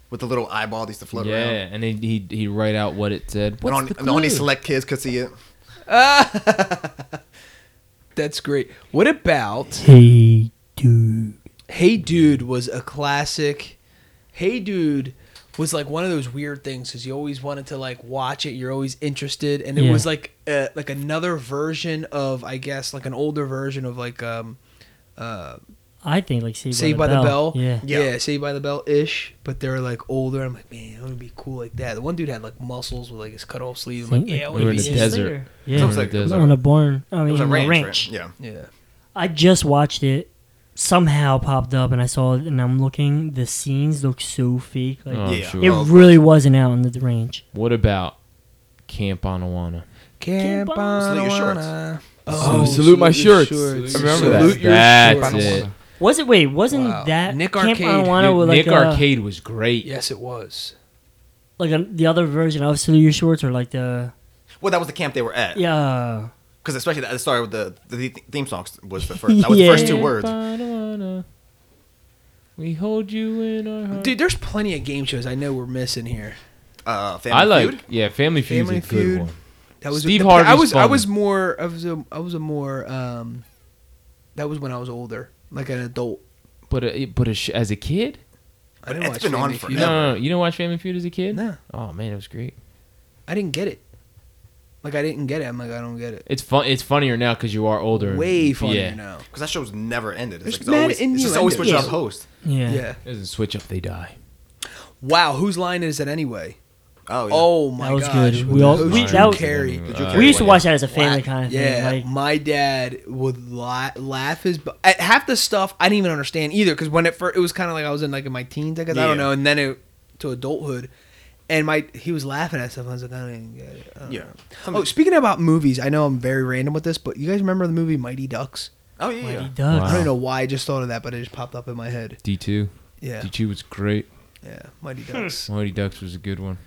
With the little eyeball that used to float around. Yeah, around. and he he he'd write out what it said. And What's only, the and only clue? select kids could see it. *laughs* That's great. What about Hey, dude. Hey Dude was a classic. Hey Dude was like one of those weird things because you always wanted to like watch it. You're always interested, and it Yeah. was like uh, like another version of I guess like an older version of like um uh I think like Saved, Saved by, the, Bell. Yeah. yeah, Yeah. Saved by the Bell ish, but they're like older. I'm like, man, I it would be cool like that. The one dude had like muscles with like his cut off sleeve. I'm like, yeah, I we want were to in be the desert. Yeah. It was like- It was on a barn. I mean, It was a on ranch. ranch. right? Yeah. Yeah. I just watched it. Somehow popped up and I saw it and I'm looking. The scenes look so fake. Like Oh, Yeah. sure. it really wasn't out on the range. What about Camp Anawanna? Camp Camp on Salute. Awana. Oh, salute my your shorts. I remember Salute that. your That's shorts. it. Was it? Wait, wasn't Wow. that Nick Camp Arcade. Anawanna with Nick like a, Arcade was great. Yes, it was. like a, the other version of Salute Your Shorts or like the Well, that was the camp they were at. yeah. Because especially that it started with the the theme song was the first. That was the *laughs* first two Yeah. words. Camp *laughs* We hold you in our heart. Dude, there's plenty of game shows I know we're missing here. Uh, Family I like Feud. yeah, Family Feud's Family a good Feud. one. That was Steve the- Harvey's I was I funny. was more I was a I was a more um that was when I was older, like an adult. But a, but a sh- as a kid, I didn't It's watch been on Family for- Feud. no, no, no, you didn't watch Family Feud as a kid. No. Oh man, it was great. I didn't get it. Like I didn't get it. I'm like I don't get it. It's fun. It's funnier now because you are older. Way funnier yeah. now. Because that show's never ended. There's It's, like, it's mad always, it's just always switching innuendos. up host. Yeah. Yeah. Doesn't switch up, they die. Wow, whose line is it anyway? Oh, yeah. Oh my god. That was gosh. good. with We all- we- that was- Carey. Drew Uh, Carey We used to watch that as a family Whack. kind of yeah, thing. Like my dad would la- laugh his. Bu- at half the stuff I didn't even understand either because when it first it was kind of like I was in like in my teens, I guess I don't know, and then it to adulthood, and my he was laughing at stuff. I was like, I don't even get it. Yeah. know. Oh, speaking about movies, I know I'm very random with this, but you guys remember the movie Mighty Ducks? Oh yeah. Mighty yeah. Ducks. I don't know why I just thought of that, but it just popped up in my head. D two. Yeah, D two was great. yeah, Mighty Ducks. Mighty Ducks was a good one.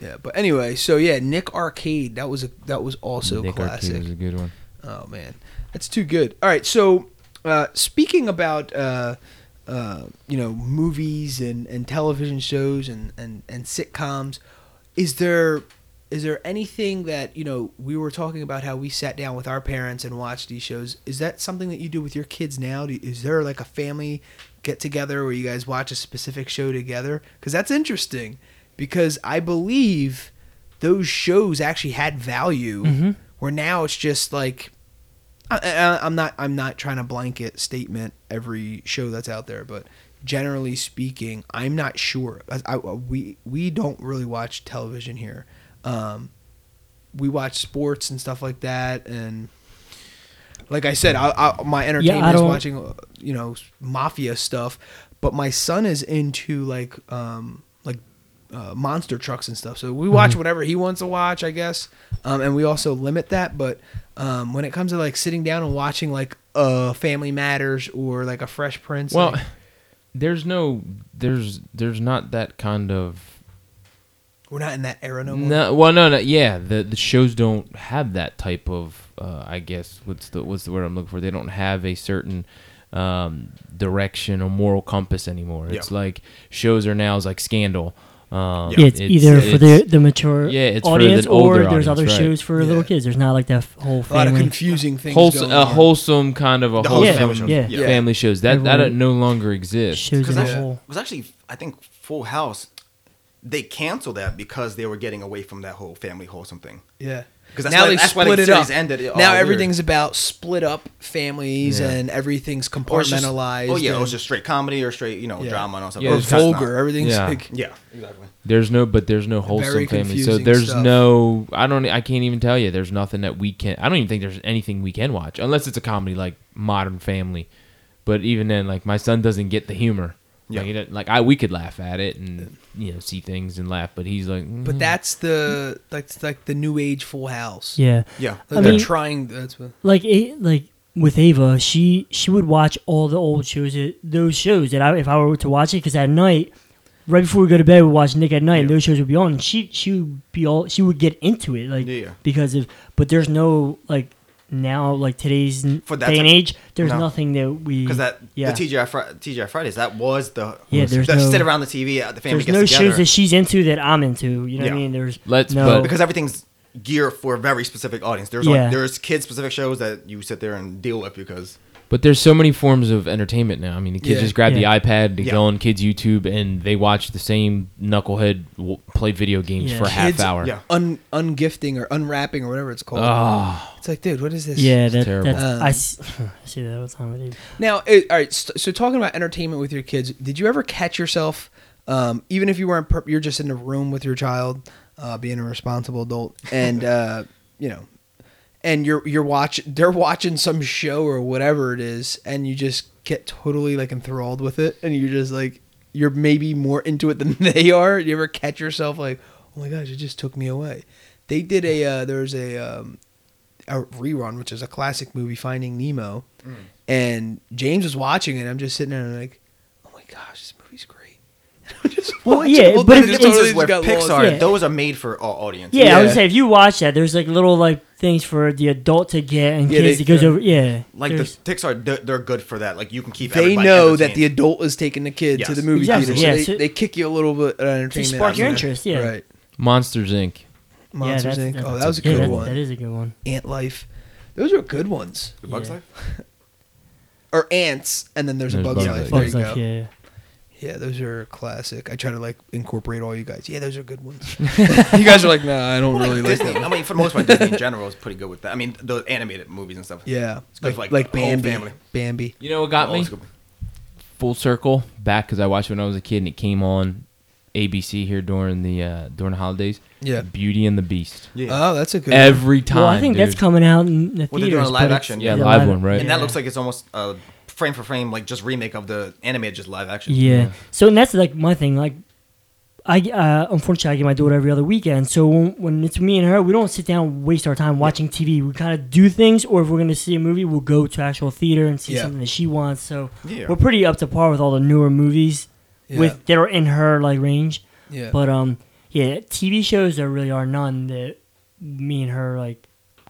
Yeah, but anyway, so yeah, Nick Arcade. That was a that was also Nick classic. Arcade was a good one. Oh man, that's too good. All right, so uh, speaking about uh, uh, you know movies and, and television shows and, and, and sitcoms, is there is there anything that you know we were talking about how we sat down with our parents and watched these shows? Is that something that you do with your kids now? Do, is there like a family get together where you guys watch a specific show together? Because that's interesting. Because I believe those shows actually had value Mhm. where now it's just like I, I, I'm not I'm not trying to blanket statement every show that's out there, but generally speaking, I'm not sure. I, I, we we don't really watch television here. Um, we watch sports and stuff like that, and like I said, I, I, my entertainment is don't- watching you know mafia stuff, but my son is into like um, like uh, monster trucks and stuff. So we watch whatever he wants to watch, I guess. Um, and we also limit that. But um, when it comes to like sitting down and watching like uh, Family Matters or like a Fresh Prince, Well, like- *laughs* there's no there's there's not that kind of We're not in that era no more. No, well, no, no, yeah. The the shows don't have that type of. Uh, I guess what's the what's the word I'm looking for? They don't have a certain um, direction or moral compass anymore. It's Yeah. like shows are now is like Scandal. Um, Yeah, it's, either for the the mature yeah, it's for audience the or older there's audience, other right. shows for little kids. There's not like that f- whole a lot of confusing things. wholesome, going a on. wholesome kind of a The wholesome Yeah, family shows. yeah. Yeah. family shows. That that no longer exists. shows as Because a I- whole. Was actually, I think, Full House. They canceled that because they were getting away from that whole family wholesome thing. Yeah. 'Cause now why- they that's why split the it up. ended all now weird. everything's about split up families Yeah. and everything's Or it's just- compartmentalized. oh yeah, it was just straight comedy or straight, you know, Yeah. drama and all stuff. Yeah, or it's just vulgar. Everything's Yeah. like Yeah, exactly. There's no, but there's no wholesome family. So there's stuff. no. I don't. I can't even tell you. There's nothing that we can. I don't even think there's anything we can watch unless it's a comedy like Modern Family. But even then, like my son doesn't get the humor. Yeah. Like, he doesn't- like I, we could laugh at it and you know see things and laugh, but he's like. But "Mm." that's the like like the new age Full House. Yeah, Yeah, Like I they're mean- trying. That's what. like a, like with Ava, she she would watch all the old shows, those shows that I if I were to watch it, because at night, right before we go to bed, we watch Nick at night, and those shows would be on. And she she would be all she would get into it, like Yeah. because of. But there's no like now like today's For that day and age, there's No. nothing that we because that yeah. the TGI Fri- TGI Fridays that was the Yeah, there's the no- sit around the TV uh, the family there's gets no together shows that she's into that I'm into. You know what I mean? There's Let's no but- because everything's geared for a very specific audience. There's Yeah. like there's kid specific shows that you sit there and deal with because But there's so many forms of entertainment now. I mean, the kids Yeah. just grab Yeah. the iPad, they Yeah. go on kids' YouTube, and they watch the same knucklehead w- play video games Yeah. for a half Kids- hour. yeah. Un ungifting or unwrapping or whatever it's called. Oh, It's like, dude, what is this? yeah, that, terrible. that's Um, I, s- *laughs* I see that all the time with Ava. Now, it, all right. So, so talking about entertainment with your kids, did you ever catch yourself, um, even if you weren't, per- you're just in a room with your child, uh, being a responsible adult, and uh, you know, and you're you're watching, they're watching some show or whatever it is, and you just get totally like enthralled with it, and you're just like, you're maybe more into it than *laughs* they are. You ever catch yourself like, oh my gosh, it just took me away. They did a uh, there was a um, a rerun, which is a classic movie, Finding Nemo, and James was watching it. I'm just sitting there and like, oh my gosh, this movie's great. I'm just Well, watching yeah, but thing, it- just it's- totally where got lost. Pixar Yeah. those are made for all audiences. Yeah, I would say if you watch that, there's like little like things for the adult to get and Yeah, kids they- that goes yeah. over. Yeah, like the there's- Pixar they're, they're good for that. Like you can keep They everybody know that the entertained. adult is taking the kid to Yes. the movie Exactly, theater, so yeah, they, so- they kick you a little bit of entertainment. spark out your there. interest, yeah. right. Monsters Inc. Monsters yeah, Inc. that's- Oh, that was a yeah, good that- one. That is a good one. Ant Life. Those are good ones. The Bugs Yeah. Life. *laughs* Or ants, and then there's, a There's Bugs Bugs Life. Life. There Bugs you Life, go. yeah. Yeah, those are classic. I try to like incorporate all you guys. Yeah, those are good ones. *laughs* you guys are like, nah, I don't Well, really like like Disney. that. I mean, for the most part, Disney in *laughs* general is pretty good with that. I mean, the animated movies and stuff. Yeah, good like for, like, like the whole Bambi. family. Bambi. You know what got Oh, me? Full circle back because I watched it when I was a kid and it came on ABC here during the uh, during the holidays. Yeah. Beauty and the Beast. Yeah. Oh, that's a good. one. Every time. Well, I think that's coming out in the Well, they're doing a live action. it's- Yeah, live one, right? and yeah. that looks like it's almost uh, frame for frame, like just remake of the animated, just live action. Yeah. So and that's like my thing. Like, I uh, unfortunately I get my daughter every other weekend. So when, when it's me and her, we don't sit down and waste our time watching TV. We kind of do things, or if we're gonna see a movie, we'll go to actual theater and see Yeah. something that she wants. So Yeah. we're pretty up to par with all the newer movies Yeah. with that are in her like range. yeah. But um, yeah, TV shows there really are none that me and her like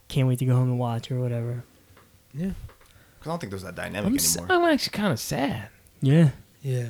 can't wait to go home and watch or whatever. Because I don't think there's that dynamic I'm, s- anymore. I'm actually kind of sad. Yeah. yeah.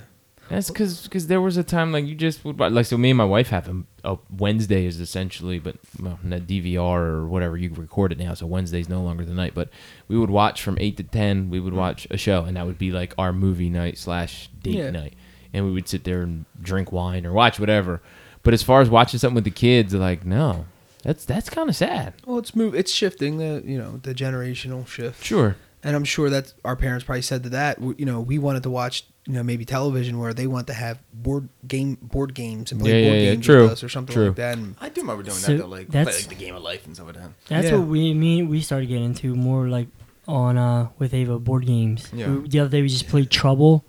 That's because there was a time like you just would like so me and my wife have a, a Wednesday is essentially but well not DVR or whatever you record it now so Wednesday's no longer the night but we would watch from eight to ten we would mm-hmm. watch a show and that would be like our movie night slash date Yeah. night and we would sit there and drink wine or watch whatever but as far as watching something with the kids like no that's that's kind of sad Well, it's move. It's shifting the you know the generational shift. sure And I'm sure that our parents probably said to that. You know, we wanted to watch you know maybe television where they want to have board game board games and play Yeah, board yeah, yeah, games true, with us or something true. like that. And I do remember doing So that though, like, play, like the game of life and stuff like that. That's Yeah. what we me we started getting into more like on uh with Ava board games. Yeah. We- the other day we just played Trouble,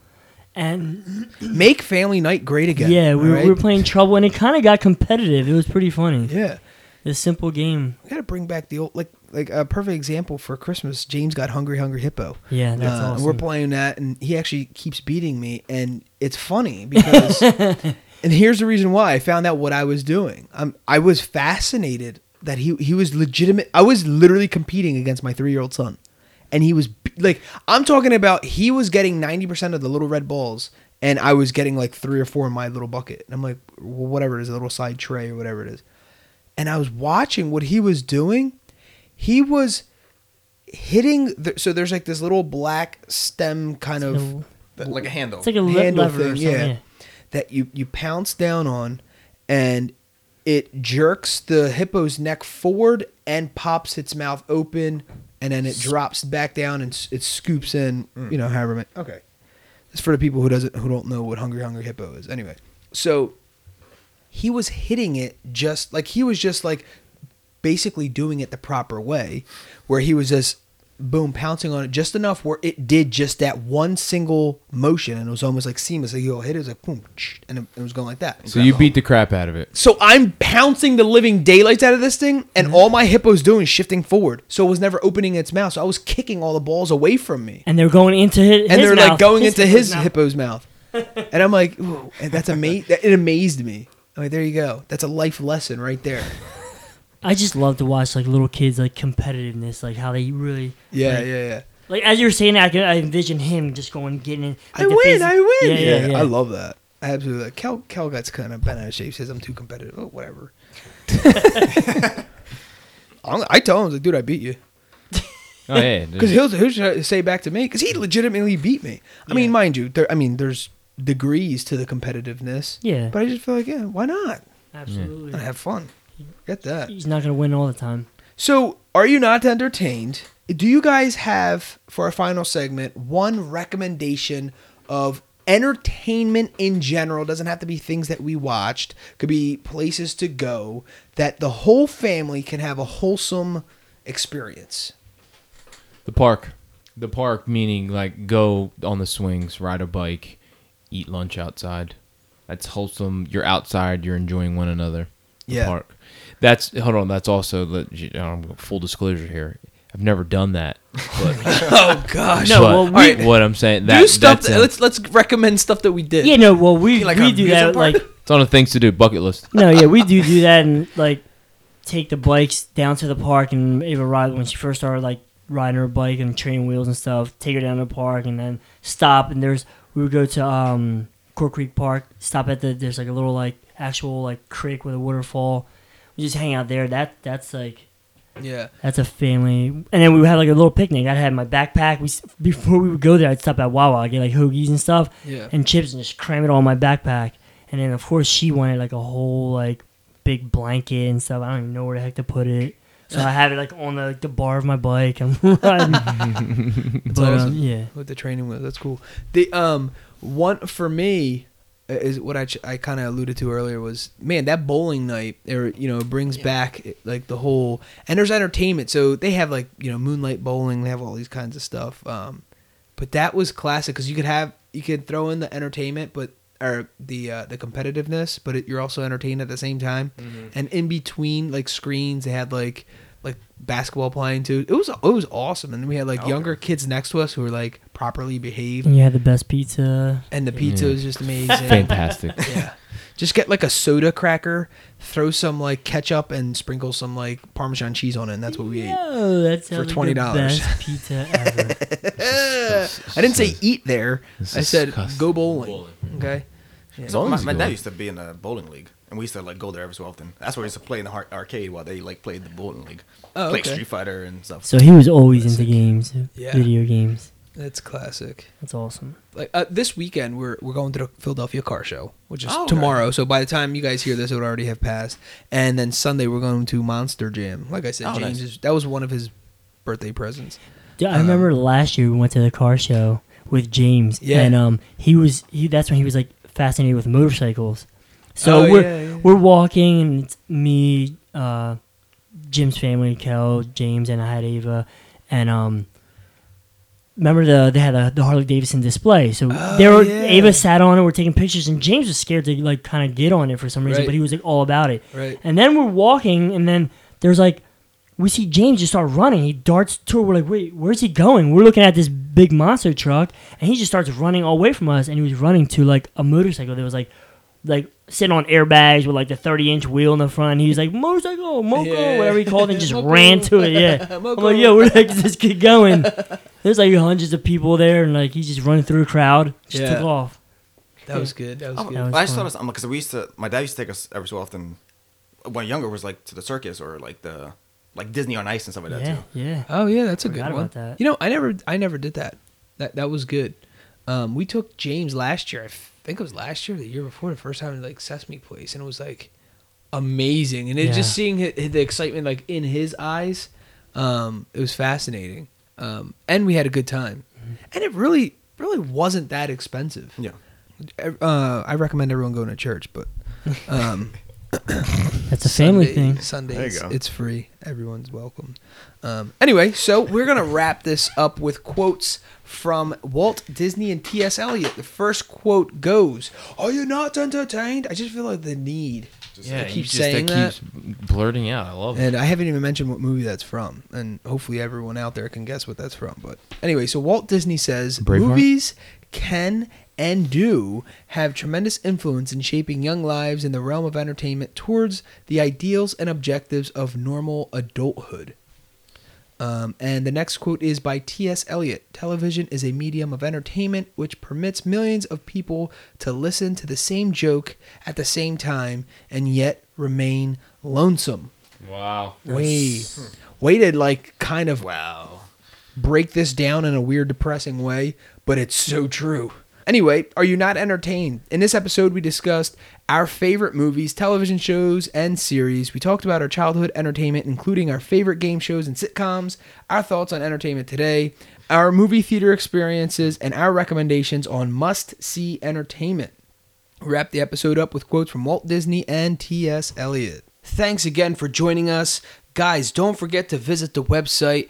and *clears throat* make family night great again. yeah, we, were, right? we were playing Trouble, and it kind of got competitive. It was pretty funny. Yeah, This simple game. we gotta bring back the old like like a perfect example for Christmas. James got Hungry Hungry Hippo. Yeah, that's Uh, and awesome. We're playing that, and he actually keeps beating me, and it's funny because *laughs* And here's the reason why I found out what I was doing. Um, I was fascinated that he he was legitimate. I was literally competing against my three year old son, and he was like, I'm talking about he was getting ninety percent of the little red balls, and I was getting like three or four in my little bucket. And I'm like, well, whatever it is, a little side tray or whatever it is. And I was watching what he was doing. He was hitting. The, so there's like this little black stem kind of So, But like a handle. it's like a le- handle lever or thing, something. yeah, that you you pounce down on, and it jerks the hippo's neck forward and pops its mouth open, and then it drops back down and it scoops in. Mm. You know, however. many- Okay, it's for the people who doesn't who don't know what hungry hungry hippo is. Anyway, so he was hitting it just like he was just like basically doing it the proper way, where he was just boom pouncing on it just enough where it did just that one single motion and it was almost like seamless. Like he'll hit it, it was like boom, and it, it was going like that. So you beat the crap out of it. So I'm pouncing the living daylights out of this thing, and mm-hmm. all my hippo's doing is shifting forward. So it was never opening its mouth. So I was kicking all the balls away from me, And they're going into his, and they're mouth, like going into his mouth. hippo's mouth. *laughs* and I'm like, Ooh, and that's amazing. It amazed me. I'm like, there you go. That's a life lesson right there. I just love to watch like little kids like competitiveness, like how they really Yeah, like, yeah, yeah. Like as you were saying, that, I could I envision him just going getting in. Like, I win, face- I win. Yeah, yeah, yeah. I love that. I absolutely. Cal Cal gets kind of bent out of shape. Says I'm too competitive. Oh, whatever. *laughs* *laughs* I'm- tell him, like, dude, I beat you. Oh yeah, Because he'll, he'll say back to me, because he legitimately beat me. I mean, mind you, there, I mean, there's degrees to the competitiveness. Yeah. But I just feel like, yeah, why not? Absolutely. and have fun. Get that. He's not gonna win all the time. So, are you not entertained? Do you guys have, for our final segment, one recommendation of entertainment in general? Doesn't have to be things that we watched, could be places to go that the whole family can have a wholesome experience. the park. The park meaning like go on the swings, ride a bike, eat lunch outside. That's wholesome. You're outside. You're enjoying one another. The Yeah. park. That's hold on. That's also the um, full disclosure here. I've never done that. But, *laughs* Oh gosh. No, but well, we- Alright. what I'm saying that do stuff. that's That, in- let's let's recommend stuff that we did. Yeah, no. Well, we Like we do that. park? Like it's on the things to do bucket list. no, yeah, we do do that and like take the bikes down to the park and Ava ride when she first started like riding her bike and training wheels and stuff. Take her down to the park and then stop and there's we would go to um Core Creek Park. Stop at the there's like a little like actual like creek with a waterfall. We just hang out there. That that's like Yeah. That's a family. And then we would have like a little picnic. I'd have my backpack. We before we would go there, I'd stop at Wawa. I'd get like hoagies and stuff Yeah. and chips and just cram it all in my backpack. And then of course she wanted like a whole like big blanket and stuff. I don't even know where the heck to put it. So I have it like on the, the bar of my bike. I'm *laughs* riding. but um, yeah, with the training wheels. That's cool. The um one for me is what I ch- I kind of alluded to earlier was man that bowling night or you know brings back eh, like the whole and there's entertainment so they have like you know moonlight bowling they have all these kinds of stuff um but that was classic because you could have you could throw in the entertainment but or the uh, the competitiveness but it, you're also entertained at the same time. And in between like screens they had like like basketball playing too. It was it was awesome. And we had like younger kids next to us who were like properly behaved. And you had the best pizza. and the pizza Yeah. was just amazing. Fantastic. *laughs* yeah. Just get like a soda cracker throw some like ketchup and sprinkle some like parmesan cheese on it and that's what we ate. Oh, that For $20. best pizza ever. *laughs* i didn't say eat there. I said disgusting. go bowling okay? So my, Bowling's my dad used to be in a bowling league, and we used to like go there every so often. That's where we used to play in the har- arcade while they like played the bowling league, Oh, play okay. Street Fighter and stuff. so he was always into games, Yeah. video games. that's classic That's awesome. like uh, this weekend we're we're going to the Philadelphia Car Show, which is Oh, okay. tomorrow. So by the time you guys hear this, it would already have passed. And then Sunday we're going to Monster Jam. Like I said, Oh, James nice. is, that was one of his birthday presents. Yeah, I Um, remember last year we went to the car show with James, Yeah. and um, he was he. That's when he was like fascinated with motorcycles. So Oh, we're yeah, yeah. we're walking, and it's me, uh, Jim's family, Kel, James, and I had Ava, and um. Remember the they had a, the Harley Davidson display, so Oh, they were yeah. Ava sat on it, we're taking pictures, and James was scared to like kind of get on it for some reason, Right. but he was like all about it. Right. And then we're walking, and then there's like, we see James just start running. He darts to. We're like, wait, where's he going? We're looking at this big monster truck, and he just starts running away from us. And he was running to like a motorcycle that was like like sitting on airbags with like the 30 inch wheel in the front. He was like motorcycle, moco, Yeah. whatever he called, it, and just *laughs* ran to it. Yeah, *laughs* I'm like, yo, where the heck is this kid going? *laughs* There's like hundreds of people there, and like he's just running through a crowd. Just Yeah. took off. That was good. That was Oh, good. That was I just fun. thought of because we used to. My dad used to take us every so often. When younger, was like to the circus or like the like Disney on Ice and stuff like that Yeah, too. yeah. Oh yeah, that's a good one. that. You know, I never, I never did that. That that was good. Um, we took James last year. I think it was last year, the year before, the first time to like Sesame Place, and it was like amazing. And it Yeah. just seeing the excitement like in his eyes, um, it was fascinating. Um, and we had a good time, Mm-hmm. and it really, really wasn't that expensive. Yeah. Uh, I recommend everyone going to church, but um, *laughs* That's a family Sunday- thing. Sundays, There you go. it's free. Everyone's welcome. Um, anyway, so we're gonna wrap this up with quotes from Walt Disney and T.S. Eliot. The first quote goes, "Are you not entertained?" I just feel like the need Yeah, to he keep just saying that. keeps blurting out. I love it. And I haven't even mentioned what movie that's from, and hopefully everyone out there can guess what that's from. But anyway, so Walt Disney says Braveheart? movies can and do have tremendous influence in shaping young lives in the realm of entertainment towards the ideals and objectives of normal adulthood. Um, and the next quote is by T.S. Eliot Television is a medium of entertainment which permits millions of people to listen to the same joke at the same time and yet remain lonesome. Wow. Way, way to like kind of Wow. break this down in a weird, depressing way, but it's so true. Anyway, are you not entertained? In this episode, we discussed our favorite movies, television shows, and series. We talked about our childhood entertainment, including our favorite game shows and sitcoms, our thoughts on entertainment today, our movie theater experiences, and our recommendations on must see entertainment. Wrap the episode up with quotes from Walt Disney and T.S. Eliot. Thanks again for joining us. Guys, don't forget to visit the website,